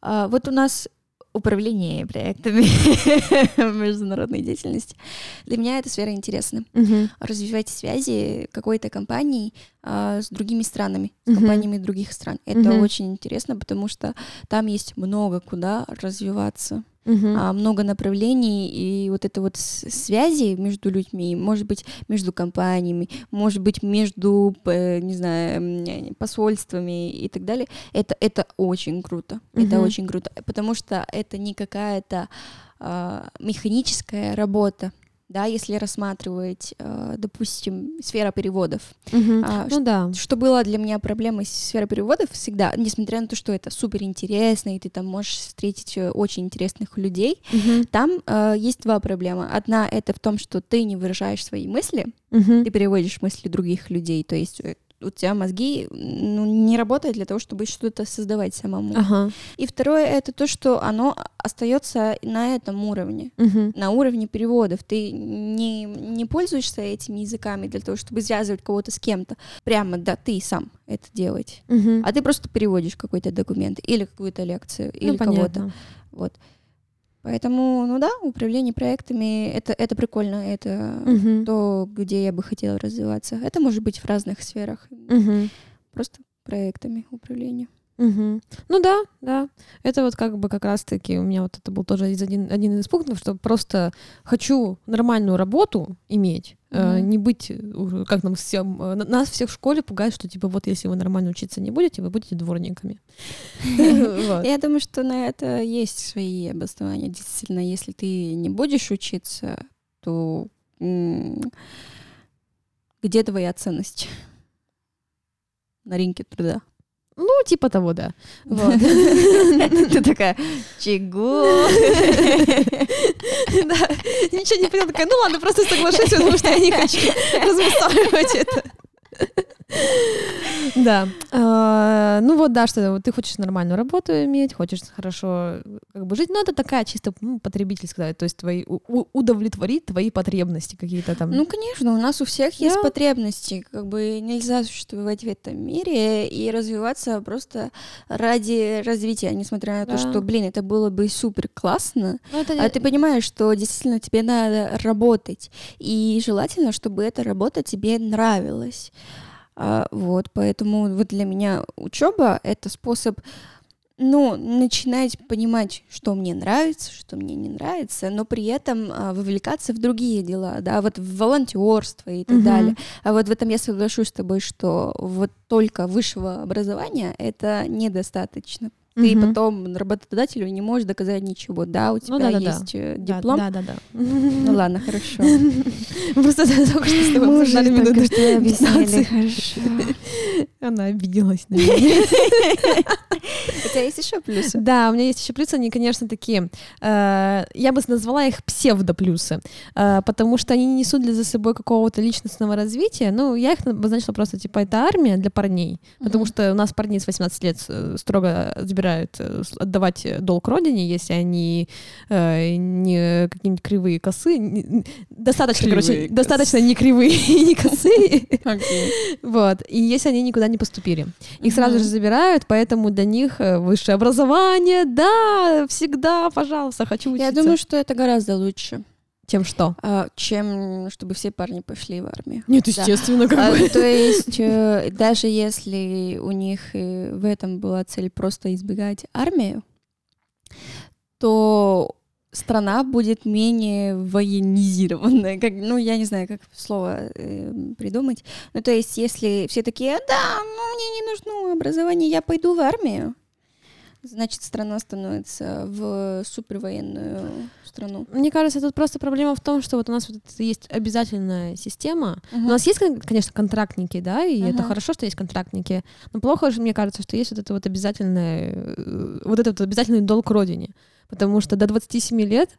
А, вот у нас управление проектами международной деятельности. Для меня эта сфера интересна. Uh-huh. Развивать связи какой-то компании а, с другими странами, с uh-huh. компаниями других стран. Это uh-huh. очень интересно, потому что там есть много куда развиваться uh-huh. а, много направлений, и вот это вот связи между людьми, может быть, между компаниями, может быть, между, не знаю, посольствами и так далее, это, это очень круто, uh-huh. это очень круто, потому что это не какая-то а, механическая работа, да, если рассматривать, э, допустим, сфера переводов.
Угу. А, ну да.
Что было для меня проблемой сфера переводов всегда, несмотря на то, что это супер интересно, и ты там можешь встретить э, очень интересных людей, угу. там э, есть два проблемы. Одна это в том, что ты не выражаешь свои мысли, угу. ты переводишь мысли других людей, то есть у тебя мозги ну, не работают для того, чтобы что-то создавать самому.
Ага.
И второе это то, что оно остается на этом уровне,
угу.
на уровне переводов. Ты не, не пользуешься этими языками для того, чтобы связывать кого-то с кем-то. Прямо, да, ты сам это делать.
Угу.
А ты просто переводишь какой-то документ или какую-то лекцию, ну, или кого-то. Вот. Поэтому, ну да, управление проектами это, это прикольно, это
угу.
то, где я бы хотела развиваться. Это может быть в разных сферах.
Угу.
Просто проектами управления.
Угу. Ну да, да. Это вот как бы как раз-таки у меня вот это был тоже из один, один из пунктов, что просто хочу нормальную работу иметь, mm-hmm. э, не быть, как нам всем, э, нас всех в школе пугают, что типа вот если вы нормально учиться не будете, вы будете дворниками.
Я думаю, что на это есть свои обоснования. Действительно, если ты не будешь учиться, то где твоя ценность на рынке труда?
Ну, типа того, да. Вот.
Ты такая, чего?
Да, ничего не поняла, такая, ну ладно, просто соглашусь, потому что я не хочу размусоливать это. Да. А, ну вот, да, что ты хочешь нормальную работу иметь, хочешь хорошо как бы жить, но это такая чисто ну, потребительская, то есть твои удовлетворить твои потребности какие-то там.
Ну, конечно, у нас у всех есть потребности, как бы нельзя существовать в этом мире и развиваться просто ради развития, несмотря на то, что, блин, это было бы супер классно, ну, а ты понимаешь, что действительно тебе надо работать, и желательно, чтобы эта работа тебе нравилась. А, вот, поэтому вот для меня учеба это способ ну, начинать понимать, что мне нравится, что мне не нравится, но при этом а, вовлекаться в другие дела, да, вот в волонтерство и так mm-hmm. далее. А вот в этом я соглашусь с тобой, что вот только высшего образования это недостаточно ты угу. потом работодателю не можешь доказать ничего. Да, у ну тебя ну, да, да, есть да. диплом.
Да, да, да.
Ну ладно, хорошо.
Просто только что с тобой обсуждали минуту. что объяснили, хорошо. Она обиделась на меня.
У тебя есть еще плюсы?
Да, у меня есть еще плюсы, они, конечно, такие, э, я бы назвала их псевдоплюсы, э, потому что они не несут для за собой какого-то личностного развития, ну, я их обозначила просто, типа, это армия для парней, потому что у нас парни с 18 лет э, строго забирают отдавать долг родине, если они не какие-нибудь кривые косы, достаточно, кривые короче, косы. достаточно не кривые и не косые, вот, и если они никуда не поступили. Их сразу же забирают, поэтому для них высшее образование, да, всегда, пожалуйста, хочу учиться.
Я думаю, что это гораздо лучше.
Чем что?
А, чем чтобы все парни пошли в армию.
Нет, естественно, да. как бы.
А, то есть, э, даже если у них в этом была цель просто избегать армию, то страна будет менее военизированная, как, ну, я не знаю, как слово э, придумать. Ну, то есть, если все такие, да, ну, мне не нужно образование, я пойду в армию, значит, страна становится в супервоенную страну.
Мне кажется, тут просто проблема в том, что вот у нас вот есть обязательная система. Uh-huh. У нас есть, конечно, контрактники, да, и uh-huh. это хорошо, что есть контрактники, но плохо же, мне кажется, что есть вот это вот обязательное, э, вот этот вот обязательный долг родине, потому что до 27 лет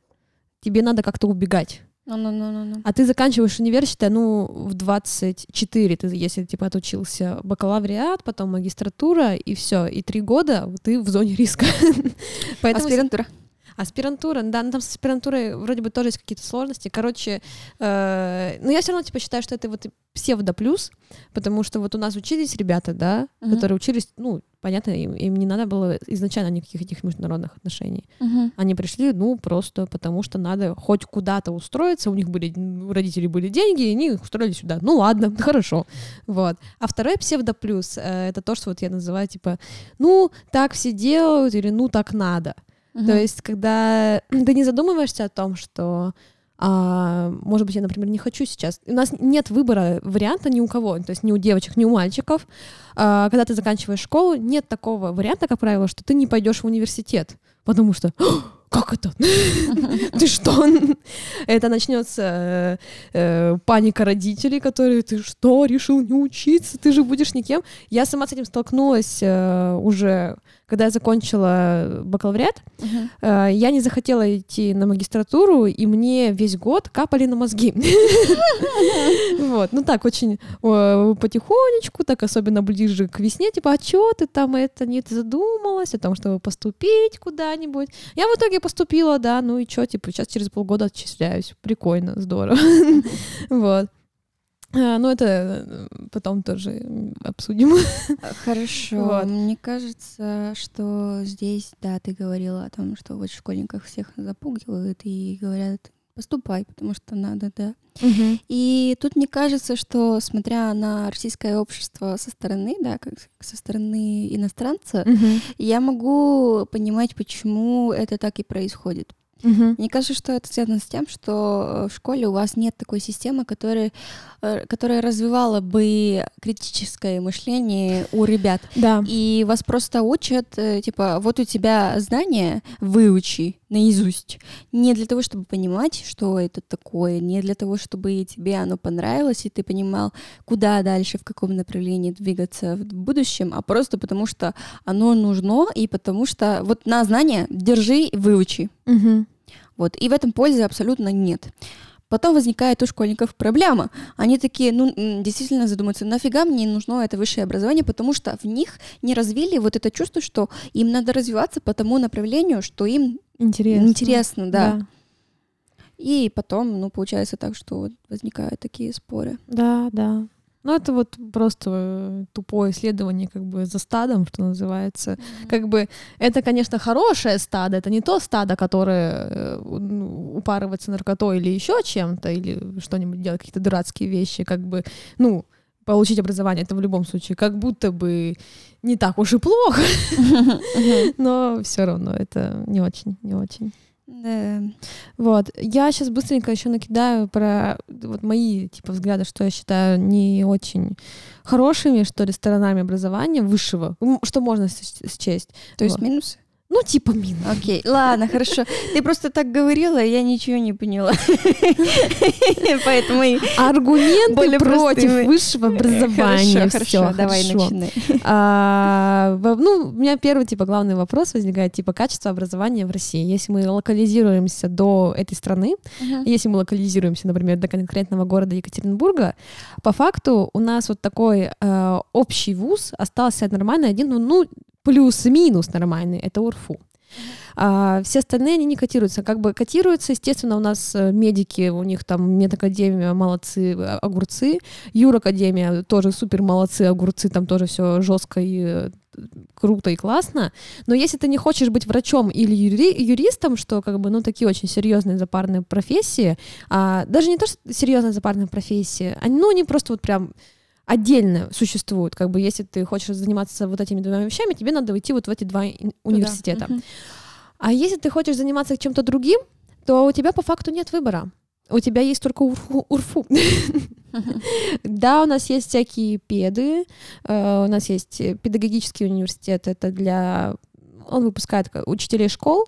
тебе надо как-то убегать.
No, no, no, no, no.
А ты заканчиваешь университет, ну, в 24, ты, если, типа, отучился бакалавриат, потом магистратура, и все, и три года ты в зоне риска.
Поэтому... Аспирантура.
Аспирантура, да, ну там с аспирантурой вроде бы тоже есть какие-то сложности. Короче, э, но я все равно типа считаю, что это вот псевдо плюс, потому что вот у нас учились ребята, да, uh-huh. которые учились, ну, понятно, им, им не надо было изначально никаких этих международных отношений. Uh-huh. Они пришли, ну, просто потому что надо хоть куда-то устроиться, у них были, у родителей были деньги, и они их устроили сюда. Ну, ладно, хорошо. Вот. А второй псевдо плюс э, это то, что вот я называю, типа, ну, так все делают, или ну, так надо. Uh-huh. То есть, когда ты не задумываешься о том, что а, может быть, я, например, не хочу сейчас. У нас нет выбора варианта ни у кого, то есть ни у девочек, ни у мальчиков. А, когда ты заканчиваешь школу, нет такого варианта, как правило, что ты не пойдешь в университет, потому что как это? Ты что? Это начнется э, э, паника родителей, которые ты что, решил не учиться, ты же будешь никем. Я сама с этим столкнулась э, уже когда я закончила бакалавриат, uh-huh. э, я не захотела идти на магистратуру, и мне весь год капали на мозги. Вот, ну так, очень потихонечку, так особенно ближе к весне, типа, а чё ты там это не задумалась о том, чтобы поступить куда-нибудь? Я в итоге поступила, да, ну и чё, типа, сейчас через полгода отчисляюсь. Прикольно, здорово. Вот. А, ну, это э, потом тоже обсудим.
Хорошо. Вот. Мне кажется, что здесь, да, ты говорила о том, что вот в школьниках всех запугивают и говорят, поступай, потому что надо, да. Угу. И тут мне кажется, что смотря на российское общество со стороны, да, как со стороны иностранца, угу. я могу понимать, почему это так и происходит. Угу. Мне кажется, что это связано с тем, что э, в школе у вас нет такой системы, которая, э, которая развивала бы критическое мышление у ребят.
Да.
И вас просто учат, э, типа, вот у тебя знания, выучи наизусть. Не для того, чтобы понимать, что это такое, не для того, чтобы тебе оно понравилось, и ты понимал, куда дальше, в каком направлении двигаться в будущем, а просто потому, что оно нужно, и потому что вот на знания держи, выучи.
Угу.
Вот. И в этом пользы абсолютно нет. Потом возникает у школьников проблема. Они такие, ну, действительно задумаются, нафига мне нужно это высшее образование, потому что в них не развили вот это чувство, что им надо развиваться по тому направлению, что им интересно, интересно да. да. И потом, ну, получается так, что возникают такие споры.
Да, да. Ну, это вот просто э, тупое исследование как бы за стадом, что называется. Mm-hmm. Как бы это, конечно, хорошее стадо, это не то стадо, которое ну, упарывается наркотой или еще чем-то, или что-нибудь делает, какие-то дурацкие вещи, как бы, ну, получить образование, это в любом случае как будто бы не так уж и плохо, но все равно это не очень, не очень.
Да.
Вот. Я сейчас быстренько еще накидаю про вот мои типа взгляды, что я считаю не очень хорошими, что ли, сторонами образования высшего, что можно счесть.
То есть
Вот.
минусы?
Ну, типа минус.
Окей, ладно, хорошо. Ты просто так говорила, я ничего не поняла. Поэтому
Аргументы против высшего образования.
Хорошо, давай начинай.
А, ну, у меня первый, типа, главный вопрос возникает, типа, качество образования в России. Если мы локализируемся до этой страны, если мы локализируемся, например, до конкретного города Екатеринбурга, по факту у нас вот такой э, общий вуз остался нормальный один, ну, ну, плюс-минус нормальный, это УРФУ. А, все остальные они не котируются. Как бы котируются, естественно, у нас э, медики, у них там медакадемия, молодцы, э, огурцы, Юракадемия тоже супер молодцы, огурцы, там тоже все жестко и э, круто и классно. Но если ты не хочешь быть врачом или юри- юристом, что как бы, ну, такие очень серьезные запарные профессии, а, даже не то, что серьезные запарные профессии, они, ну, они просто вот прям отдельно существуют. Как бы если ты хочешь заниматься вот этими двумя вещами, тебе надо идти вот в эти два университета.
Мгм.
А если ты хочешь заниматься чем-то другим, то у тебя по факту нет выбора. У тебя есть только урфу. урфу. Да, у нас есть всякие педы, э, у нас есть педагогический университет, это для... Он выпускает ка- учителей школ.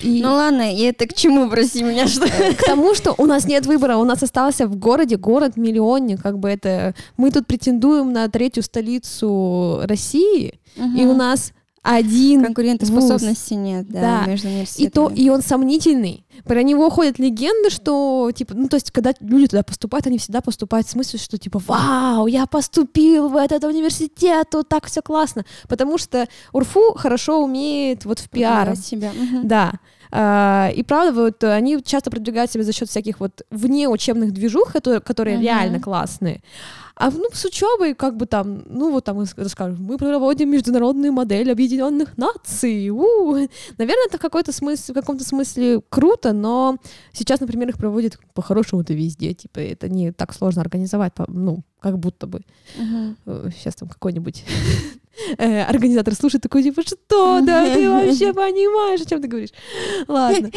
И
Ну ладно, и это к чему, прости меня, что?
к тому, что у нас нет выбора, у нас остался в городе город-миллионник, как бы это... Мы тут претендуем на третью столицу России, и у нас один
Конкурентоспособности нет, да,
Да.
между
И
университетами.
то, и он сомнительный. Про него ходят легенды, что, типа, ну, то есть, когда люди туда поступают, они всегда поступают в смысле, что, типа, вау, я поступил в этот университет, тут так все классно. Потому что УРФУ хорошо умеет вот в пиар.
Себя. Мгм.
Да. А, И правда, вот они часто продвигают себя за счет всяких вот внеучебных движух, которые,
Мгм.
реально классные. А ну, с учебой, как бы там, ну вот там расскажут, мы проводим международную модель объединенных наций. У. Наверное, это в какой-то смысле, в каком-то смысле круто, но сейчас, например, их проводят по-хорошему-то везде. Типа, это не так сложно организовать, ну, как будто бы.
Мгм.
Сейчас там какой-нибудь э, организатор слушает такой, типа, что, да, ты вообще понимаешь, о чем ты говоришь? Ладно.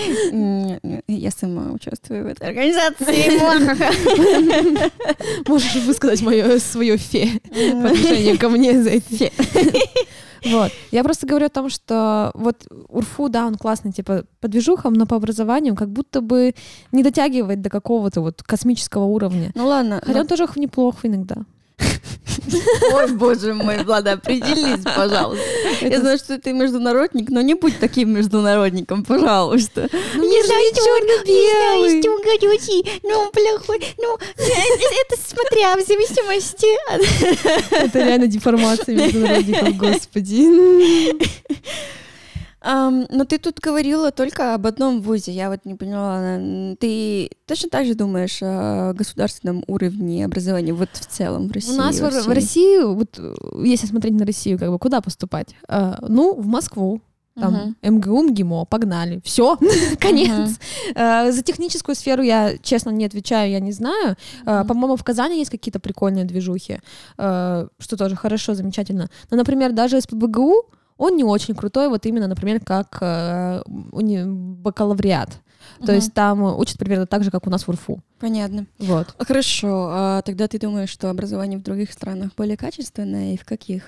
Я сама участвую в этой организации.
Можешь высказать мое свое фе по отношению ко мне за эти. Вот. Я просто говорю о том, что вот УРФУ, да, он классный, типа, по движухам, но по образованию как будто бы не дотягивает до какого-то вот космического уровня.
Ну ладно.
Хотя он тоже неплох иногда.
Ой, боже мой, Влада, определись, пожалуйста. Я знаю, что ты международник, но не будь таким международником, пожалуйста.
Ну, не знаю, черно-белый.
он горючий, ну, плохой, ну, это смотря в зависимости.
Это реально деформация международников, господи.
Ам, но ты тут говорила только об одном вузе, я вот не поняла. Ты точно так же думаешь о государственном уровне образования вот в целом в России?
У нас
во
в? России, вот если смотреть на Россию, как бы куда поступать? Э, ну, в Москву. Там
Мгм.
МГУ, МГИМО, погнали. Все, конец. Э, За техническую сферу я, честно, не отвечаю, я не знаю.
Мгм.
По-моему, в Казани есть какие-то прикольные движухи, что тоже хорошо, замечательно. Но, например, даже СПБГУ, он не очень крутой, вот именно, например, как э, уни- бакалавриат. То
Мгм.
есть там учат примерно так же, как у нас в УРФУ.
Понятно.
Вот.
Хорошо, а тогда ты думаешь, что образование в других странах более качественное и в каких?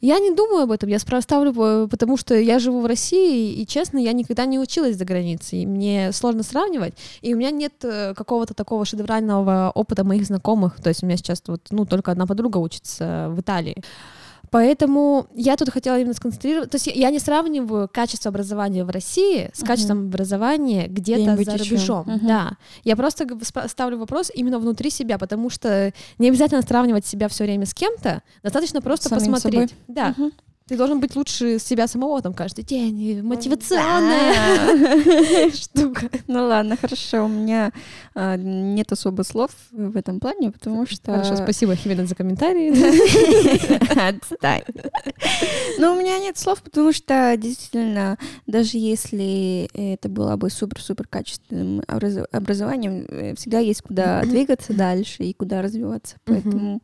Я не думаю об этом, я справ- ставлю, э, потому что я живу в России, и, честно, я никогда не училась за границей, и мне сложно сравнивать, и у меня нет э, какого-то такого шедеврального опыта моих знакомых, то есть у меня сейчас вот, ну, только одна подруга учится в Италии. Поэтому я тут хотела именно сконцентрировать. То есть я- не сравниваю качество образования в России с качеством образования где-то за рубежом.
Мгм.
Да. Я просто ставлю вопрос именно внутри себя, потому что не обязательно сравнивать себя все время с кем-то, достаточно просто
Самим
посмотреть.
собой.
Да.
Мгм.
Ты должен быть лучше себя самого там каждый день. Мотивационная штука.
Ну ладно, хорошо. У меня а, нет особо слов в этом плане, потому что...
Хорошо, спасибо, Химена, за комментарии.
Отстань. Но у меня нет слов, потому что действительно, даже если это было бы супер-супер качественным образованием, э, всегда есть куда двигаться дальше и куда развиваться. Поэтому,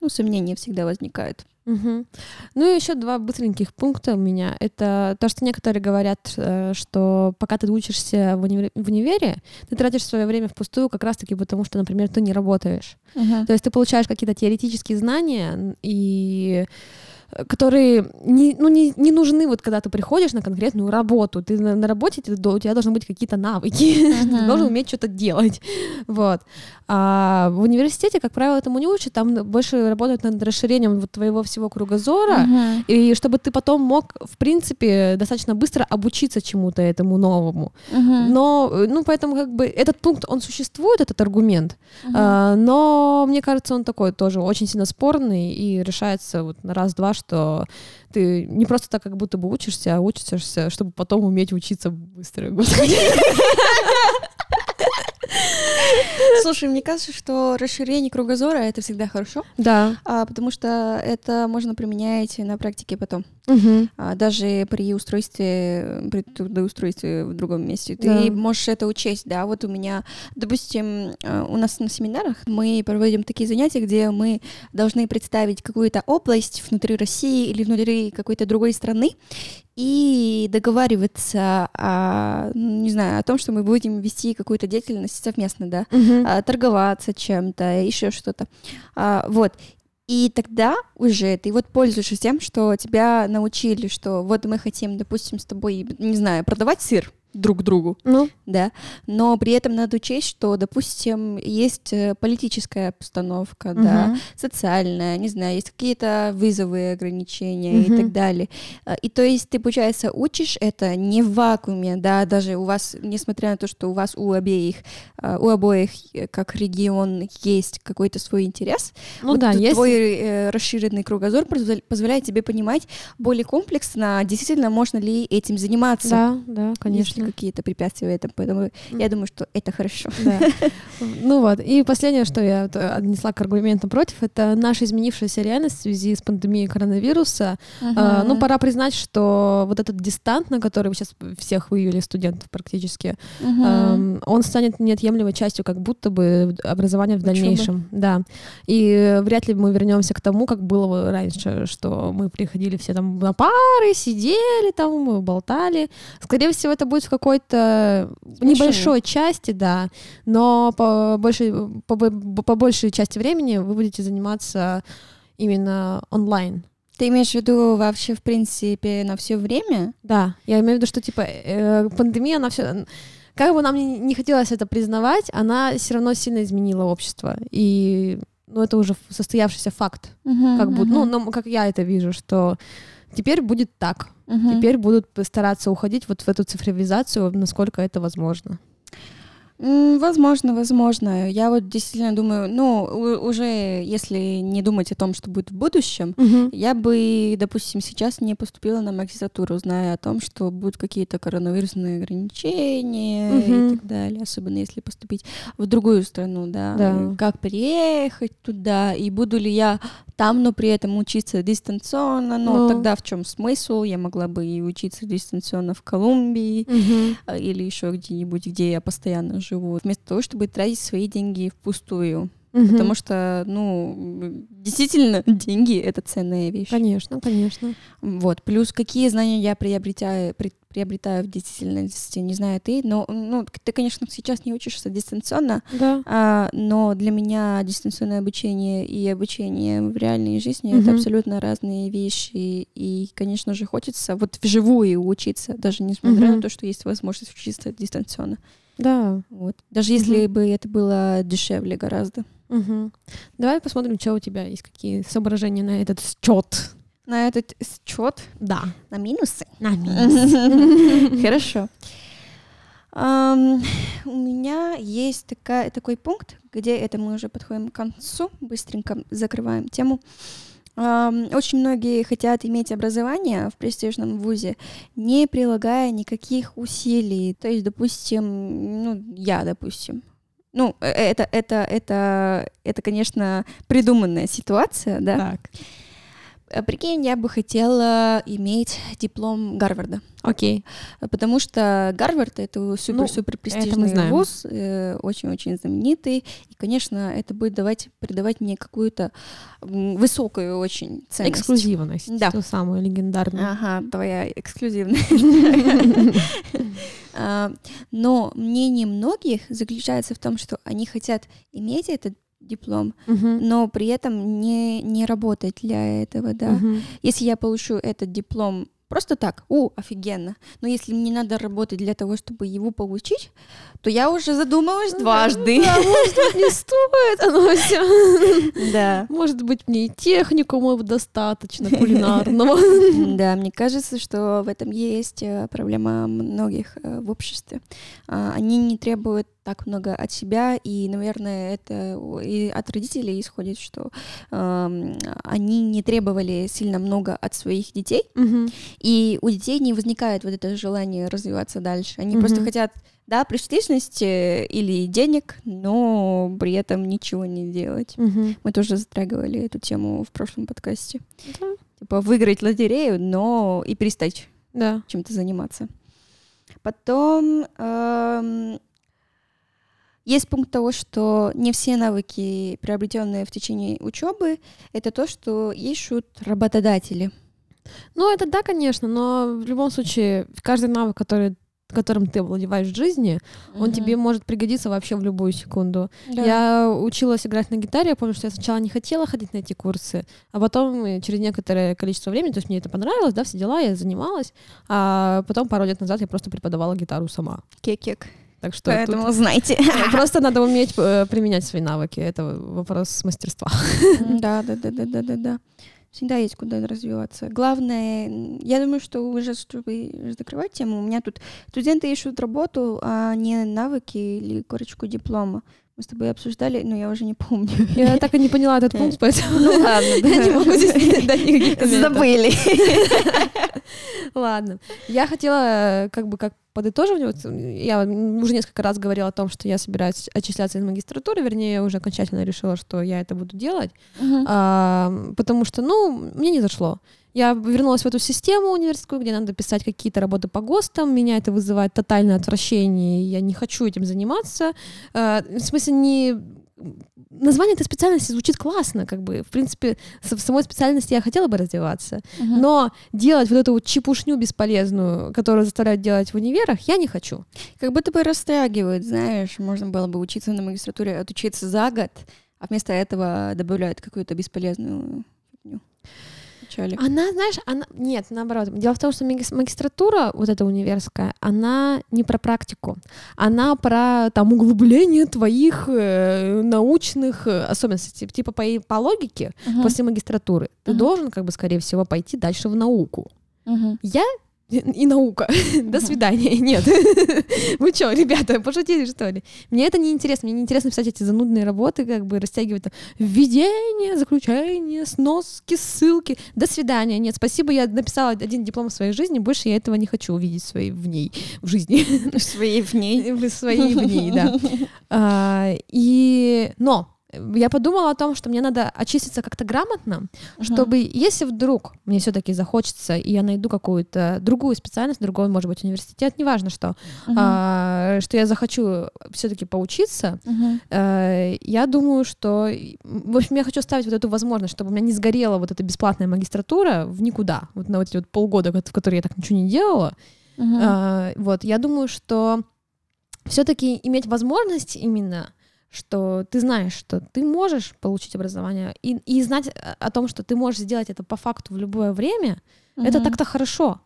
ну, сомнения всегда возникают.
Угу. Ну и еще два быстреньких пункта у меня. Это то, что некоторые говорят, э, что пока ты учишься в, универ... в универе, ты тратишь свое время впустую как раз-таки потому, что, например, ты не работаешь. Угу. То есть ты получаешь какие-то теоретические знания и которые не, ну, не, не нужны, вот когда ты приходишь на конкретную работу. Ты на, на работе, ты, у тебя должны быть какие-то навыки, uh-huh. ты должен уметь что-то делать. Вот. А в университете, как правило, этому не учат, там больше работают над расширением вот твоего всего кругозора, uh-huh. и чтобы ты потом мог, в принципе, достаточно быстро обучиться чему-то этому новому. Uh-huh. Но, ну, поэтому как бы этот пункт, он существует, этот аргумент, uh-huh. а, но мне кажется, он такой тоже очень сильно спорный и решается вот на раз-два, что ты не просто так как будто бы учишься, а учишься, чтобы потом уметь учиться быстро.
Слушай, мне кажется, что расширение кругозора это всегда хорошо.
Да.
А, потому что это можно применять на практике потом.
Угу.
А, даже при устройстве, при трудоустройстве в другом месте. Ты
Да.
можешь это учесть, да. Вот у меня, допустим, а, у нас на семинарах мы проводим такие занятия, где мы должны представить какую-то область внутри России или внутри какой-то другой страны и договариваться, о, ну, не знаю, о том, что мы будем вести какую-то деятельность совместно, да,
Мгм.
а, торговаться чем-то, еще что-то. А, вот. И тогда уже ты вот пользуешься тем, что тебя научили, что вот мы хотим, допустим, с тобой, не знаю, продавать сыр друг другу,
Ну,
да, но при этом надо учесть, что, допустим, есть э, политическая обстановка, да,
Мгм.
социальная, не знаю, есть какие-то вызовы, ограничения и
Мгм.
так далее. А, И то есть ты, получается, учишь это не в вакууме, да, даже у вас, несмотря на то, что у вас у обеих, а, у обоих, э, как регион, есть какой-то свой интерес,
ну
вот
да, есть.
твой э, расширенный кругозор позволя- позволяет тебе понимать более комплексно, действительно, можно ли этим заниматься.
Да, да, конечно.
Ли какие-то препятствия в этом, поэтому я думаю, что это хорошо.
Да. Ну вот. И последнее, что я вот отнесла к аргументам против, это наша изменившаяся реальность в связи с пандемией коронавируса. А, ну, пора признать, что вот этот дистант, на который вы сейчас всех вывели студентов практически, эм, он станет неотъемлемой частью как будто бы образования в дальнейшем. Да. И вряд ли мы вернемся к тому, как было раньше, что мы приходили все там на пары, сидели там, болтали. Скорее всего, это будет в какой-то небольшой части, да, но по большей, по, по большей части времени вы будете заниматься именно онлайн.
Ты имеешь в виду вообще, в принципе, на все время?
Да, я имею в виду, что типа э, пандемия, она все, как бы нам не, хотелось это признавать, она все равно сильно изменила общество. И ну, это уже состоявшийся факт. Как будто, ну, ну, как я это вижу, что теперь будет так. Теперь будут стараться уходить вот в эту цифровизацию, насколько это возможно.
Возможно, возможно. Я вот действительно думаю, ну, уже если не думать о том, что будет в будущем, я бы, допустим, сейчас не поступила на магистратуру, зная о том, что будут какие-то коронавирусные ограничения
Мгм.
и так далее, особенно если поступить в другую страну, да.
Да.
Э, Как переехать туда, и буду ли я там, но при этом учиться дистанционно, но
Ну.
тогда в чем смысл? Я могла бы и учиться дистанционно в Колумбии, а, или еще где-нибудь, где я постоянно живу, вместо того, чтобы тратить свои деньги впустую. Потому что, ну, действительно, деньги — это ценная вещь.
Конечно, конечно.
Вот. Плюс какие знания я приобретаю, при- приобретаю в действительности, не знаю ты, но, ну, ты, конечно, сейчас не учишься дистанционно,
Да.
а, но для меня дистанционное обучение и обучение в реальной жизни это
Мгм.
абсолютно разные вещи. И, конечно же, хочется вот вживую учиться, даже несмотря
Мгм.
на то, что есть возможность учиться дистанционно.
Да.
Вот. Даже если
Мгм.
бы это было дешевле гораздо.
Мгм. Давай посмотрим, что у тебя есть, какие соображения на этот счет.
На этот счет,
Да.
на минусы.
На
Хорошо. Ам, У меня есть такая, такой пункт, где это мы уже подходим к концу, быстренько закрываем тему. Очень многие хотят иметь образование в престижном вузе, не прилагая никаких усилий. То есть, допустим, ну, я, допустим, ну, э, это, это, это, это, конечно, придуманная ситуация, да?
Так.
А Прикинь, я бы хотела иметь диплом Гарварда.
Окей.
Потому что Гарвард это супер-супер
мы
престижный
знаем.
вуз, э, очень-очень знаменитый. И, конечно, это будет давать, придавать мне какую-то высокую очень ценность.
Эксклюзивность.
Да.
Ту самую легендарную.
Ага, твоя эксклюзивная. А, Но мнение многих заключается в том, что они хотят иметь этот диплом,
Мгм.
но при этом не, не работать для этого, да.
Мгм.
Если я получу этот диплом просто так, у, офигенно. Но если мне надо работать для того, чтобы его получить, то я уже задумалась дважды.
Да, может быть, не стоит оно все.
Да.
Может быть, мне и техникума достаточно кулинарного.
Да, мне кажется, что в этом есть э, проблема многих э, в обществе. А, Они не требуют так много от себя, и, наверное, это и от родителей исходит, что эм, они не требовали сильно много от своих детей,
Мгм.
и у детей не возникает вот это желание развиваться дальше. Они просто
Мгм.
хотят, да, престижности или денег, но при этом ничего не делать.
Мгм.
Мы тоже затрагивали эту тему в прошлом подкасте.
Да.
Типа выиграть лотерею, но и перестать
Да.
чем-то заниматься. Потом эм, есть пункт того, что не все навыки, приобретенные в течение учебы, это то, что ищут работодатели.
Ну, это да, конечно, но в любом случае, каждый навык, который которым ты овладеваешь в жизни, он тебе может пригодиться вообще в любую секунду.
Да.
Я училась играть на гитаре, я помню, что я сначала не хотела ходить на эти курсы, а потом э, через некоторое количество времени, то есть мне это понравилось, да, все дела, я занималась, а потом пару лет назад я просто преподавала гитару сама.
Кекек.
Так что
Поэтому
тут
знайте.
просто надо уметь э, применять свои навыки, это вопрос мастерства.
Да, да, да, да, да, да, да. Всегда есть куда развиваться. Главное, я думаю, что уже, чтобы закрывать тему, у меня тут студенты ищут работу, а не навыки или корочку диплома. Мы с тобой обсуждали, но я уже не помню.
Я так и не поняла этот пункт, поэтому
Ну ладно,
я не могу здесь дать никаких.
Забыли.
Ладно. Я хотела, э, как бы, как подытоживать, вот, я уже несколько раз говорила о том, что я собираюсь отчисляться из магистратуры, вернее, я уже окончательно решила, что я это буду делать, а, потому что, ну, мне не зашло. Я вернулась в эту систему университетскую, где надо писать какие-то работы по ГОСТам. Меня это вызывает тотальное отвращение, я не хочу этим заниматься. А, В смысле, не... Название этой специальности звучит классно, как бы, в принципе, в самой специальности я хотела бы развиваться, но делать вот эту вот чепушню бесполезную, которую заставляют делать в универах, я не хочу.
Как будто бы растрагивают, знаешь, можно было бы учиться на магистратуре, отучиться за год, а вместо этого добавляют какую-то бесполезную фигню. Начале.
Она, знаешь, она... Нет, наоборот. Дело в том, что магис- магистратура, вот эта универская, она не про практику. Она про там углубление твоих э, научных э, особенностей. Тип- Типа по, по логике,
Мгм.
после магистратуры ты
Мгм.
должен, как бы, скорее всего, пойти дальше в науку.
Мгм.
Я и наука. До свидания. Нет. Вы что, ребята, пошутили, что ли? Мне это не интересно. Мне не интересно писать эти занудные работы, как бы растягивать там введение, заключение, сноски, ссылки. До свидания. Нет, спасибо, я написала один диплом в своей жизни, больше я этого не хочу увидеть в своей в ней, в жизни.
Своей в ней.
В своей в ней, да. А, И... Но я подумала о том, что мне надо очиститься как-то грамотно, чтобы, если вдруг мне все-таки захочется, и я найду какую-то другую специальность, другой, может быть, университет, неважно что, а, что я захочу все-таки поучиться,
Мгм.
э, я думаю, что, в общем, я хочу оставить вот эту возможность, чтобы у меня не сгорела вот эта бесплатная магистратура в никуда, вот на вот эти вот полгода, в которые я так ничего не делала.
Мгм.
А, вот, я думаю, что все-таки иметь возможность именно что ты знаешь, что ты можешь получить образование, и, и знать о- том, что ты можешь сделать это по факту в любое время, это
Мгм.
так-то хорошо.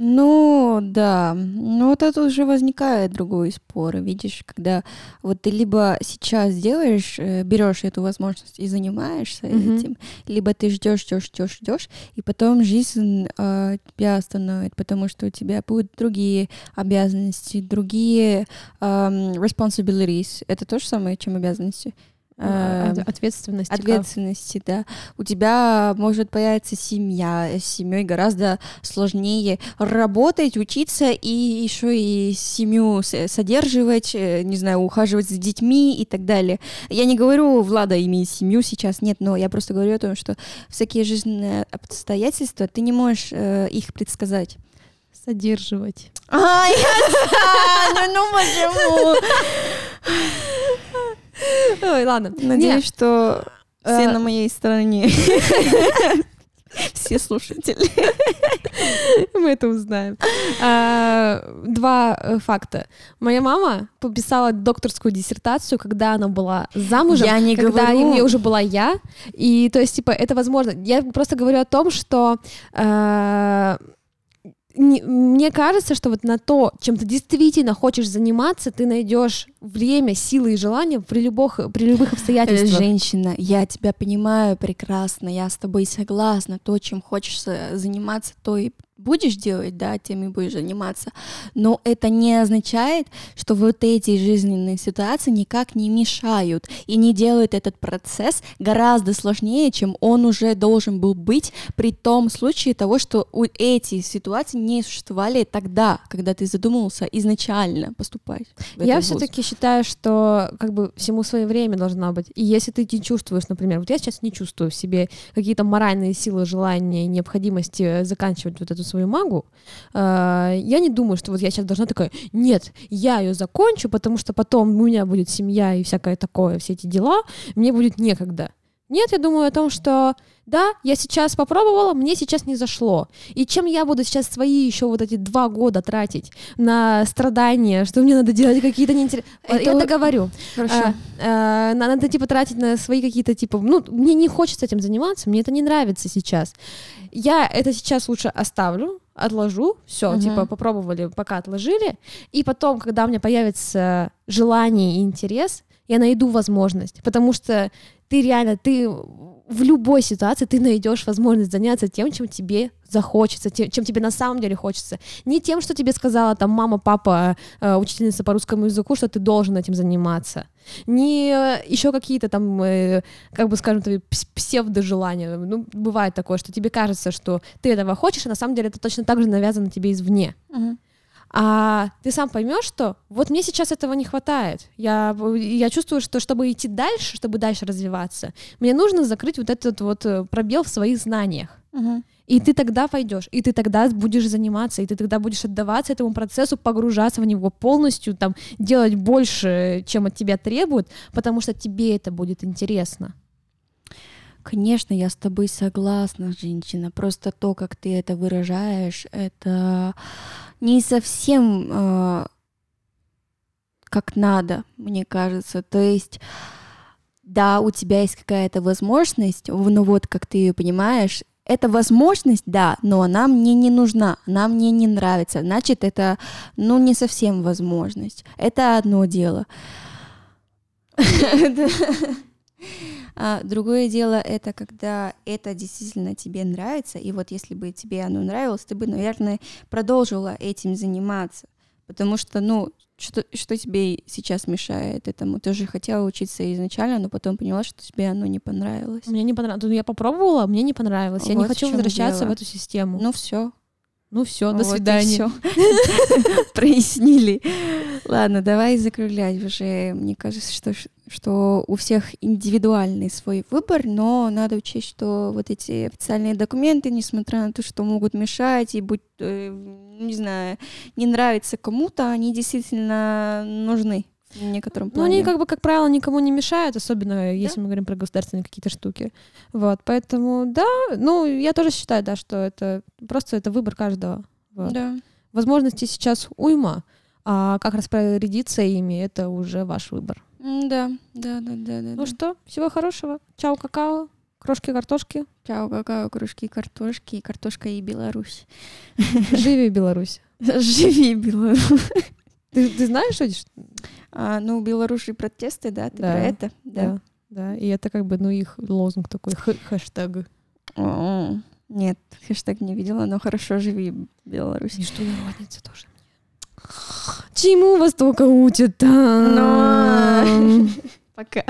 Ну, да. Но вот это уже возникает другой спор. Видишь, когда вот ты либо сейчас делаешь, э, берешь эту возможность и занимаешься
Мгм.
этим, либо ты ждешь, ждешь, ждешь, ждешь, и потом жизнь э, тебя остановит, потому что у тебя будут другие обязанности, другие эм, responsibilities. Это то же самое, чем обязанности.
Э, ответственности.
Ответственности, да. У тебя может появиться семья. С семьей гораздо сложнее работать, учиться и еще и семью содерживать, э, не знаю, ухаживать за детьми и так далее. Я не говорю, Влада имеет семью сейчас, нет, но я просто говорю о том, что всякие жизненные обстоятельства, ты не можешь э, их предсказать.
Содерживать.
А, я ну, ну почему?
Ой, ладно.
Надеюсь, что все э, на моей стороне. Все слушатели.
Мы это узнаем. А, два э, факта. Моя мама пописала докторскую диссертацию, когда она была замужем.
Я не
когда
говорю.
мне уже была я. И то есть, типа, это возможно. Я просто говорю о том, что э, не, мне кажется, что вот на то, чем ты действительно хочешь заниматься, ты найдешь время, силы и желания при любых, при любых обстоятельствах.
Женщина, я тебя понимаю прекрасно, я с тобой согласна. То, чем хочешь заниматься, то и будешь делать, да, тем и будешь заниматься. Но это не означает, что вот эти жизненные ситуации никак не мешают и не делают этот процесс гораздо сложнее, чем он уже должен был быть при том случае того, что у эти ситуации не существовали тогда, когда ты задумывался изначально поступать.
Я все-таки считаю, что как бы всему свое время должно быть. И если ты не чувствуешь, например, вот я сейчас не чувствую в себе какие-то моральные силы, желания, необходимости заканчивать вот эту свою магу, э, я не думаю, что вот я сейчас должна такая, нет, я ее закончу, потому что потом у меня будет семья и всякое такое, все эти дела, мне будет некогда. Нет, я думаю о том, что да, я сейчас попробовала, мне сейчас не зашло. И чем я буду сейчас свои еще вот эти два года тратить на страдания, что мне надо делать какие-то неинтересные... Это... Я договорю.
Хорошо.
А, а, надо, типа, тратить на свои какие-то, типа... Ну, мне не хочется этим заниматься, мне это не нравится сейчас. Я это сейчас лучше оставлю, отложу, все, uh-huh. типа попробовали, пока отложили, и потом, когда у меня появится желание и интерес, я найду возможность, потому что ты реально, ты в любой ситуации ты найдешь возможность заняться тем, чем тебе захочется, тем, чем тебе на самом деле хочется. Не тем, что тебе сказала там мама, папа, э, учительница по русскому языку, что ты должен этим заниматься. Не э, еще какие-то там, э, как бы скажем, псевдожелания. Ну, бывает такое, что тебе кажется, что ты этого хочешь, а на самом деле это точно так же навязано тебе извне. Uh-huh а ты сам поймешь, что вот мне сейчас этого не хватает. Я, я чувствую, что чтобы идти дальше, чтобы дальше развиваться, мне нужно закрыть вот этот вот э, пробел в своих знаниях.
Угу.
И ты тогда пойдешь, и ты тогда будешь заниматься, и ты тогда будешь отдаваться этому процессу, погружаться в него полностью, там, делать больше, чем от тебя требуют, потому что тебе это будет интересно.
Конечно, я с тобой согласна, женщина. Просто то, как ты это выражаешь, это не совсем э, как надо, мне кажется. То есть, да, у тебя есть какая-то возможность, но вот как ты ее понимаешь, эта возможность, да, но она мне не нужна, она мне не нравится. Значит, это, ну, не совсем возможность. Это одно дело. А другое дело это когда это действительно тебе нравится, и вот если бы тебе оно нравилось, ты бы, наверное, продолжила этим заниматься, потому что, ну, что, что тебе сейчас мешает этому? Ты же хотела учиться изначально, но потом поняла, что тебе оно не понравилось.
Мне не понравилось. Ну, я попробовала, мне не понравилось. Вот я не хочу возвращаться дело. в эту систему.
Ну все.
Ну все, до вот свидания.
Прояснили. Ладно, давай закруглять уже. Мне кажется, что, что у всех индивидуальный свой выбор, но надо учесть, что вот эти официальные документы, несмотря на то, что могут мешать и будь, э, не знаю, не нравится кому-то, они действительно нужны в некотором плане.
Ну, они, как бы, как правило, никому не мешают, особенно да? если мы говорим про государственные какие-то штуки. Вот, поэтому, да, ну, я тоже считаю, да, что это просто это выбор каждого. Вот.
Да.
Возможностей сейчас уйма, а как распорядиться ими, это уже ваш выбор.
Да, да, да, да, да.
Ну да. что, всего хорошего. Чао, какао. Крошки картошки.
Чао, какао, кружки картошки, картошка и Беларусь.
Живи Беларусь.
Живи Беларусь.
Ты, ты знаешь, что
а, ну, Беларуси протесты, да, ты
да,
про это?
Да. да, да, и это как бы, ну, их лозунг такой, хэштег.
О, нет, хэштег не видела, но хорошо живи, Беларусь.
И что народница тоже. Чему вас только учат там?
Но... Пока.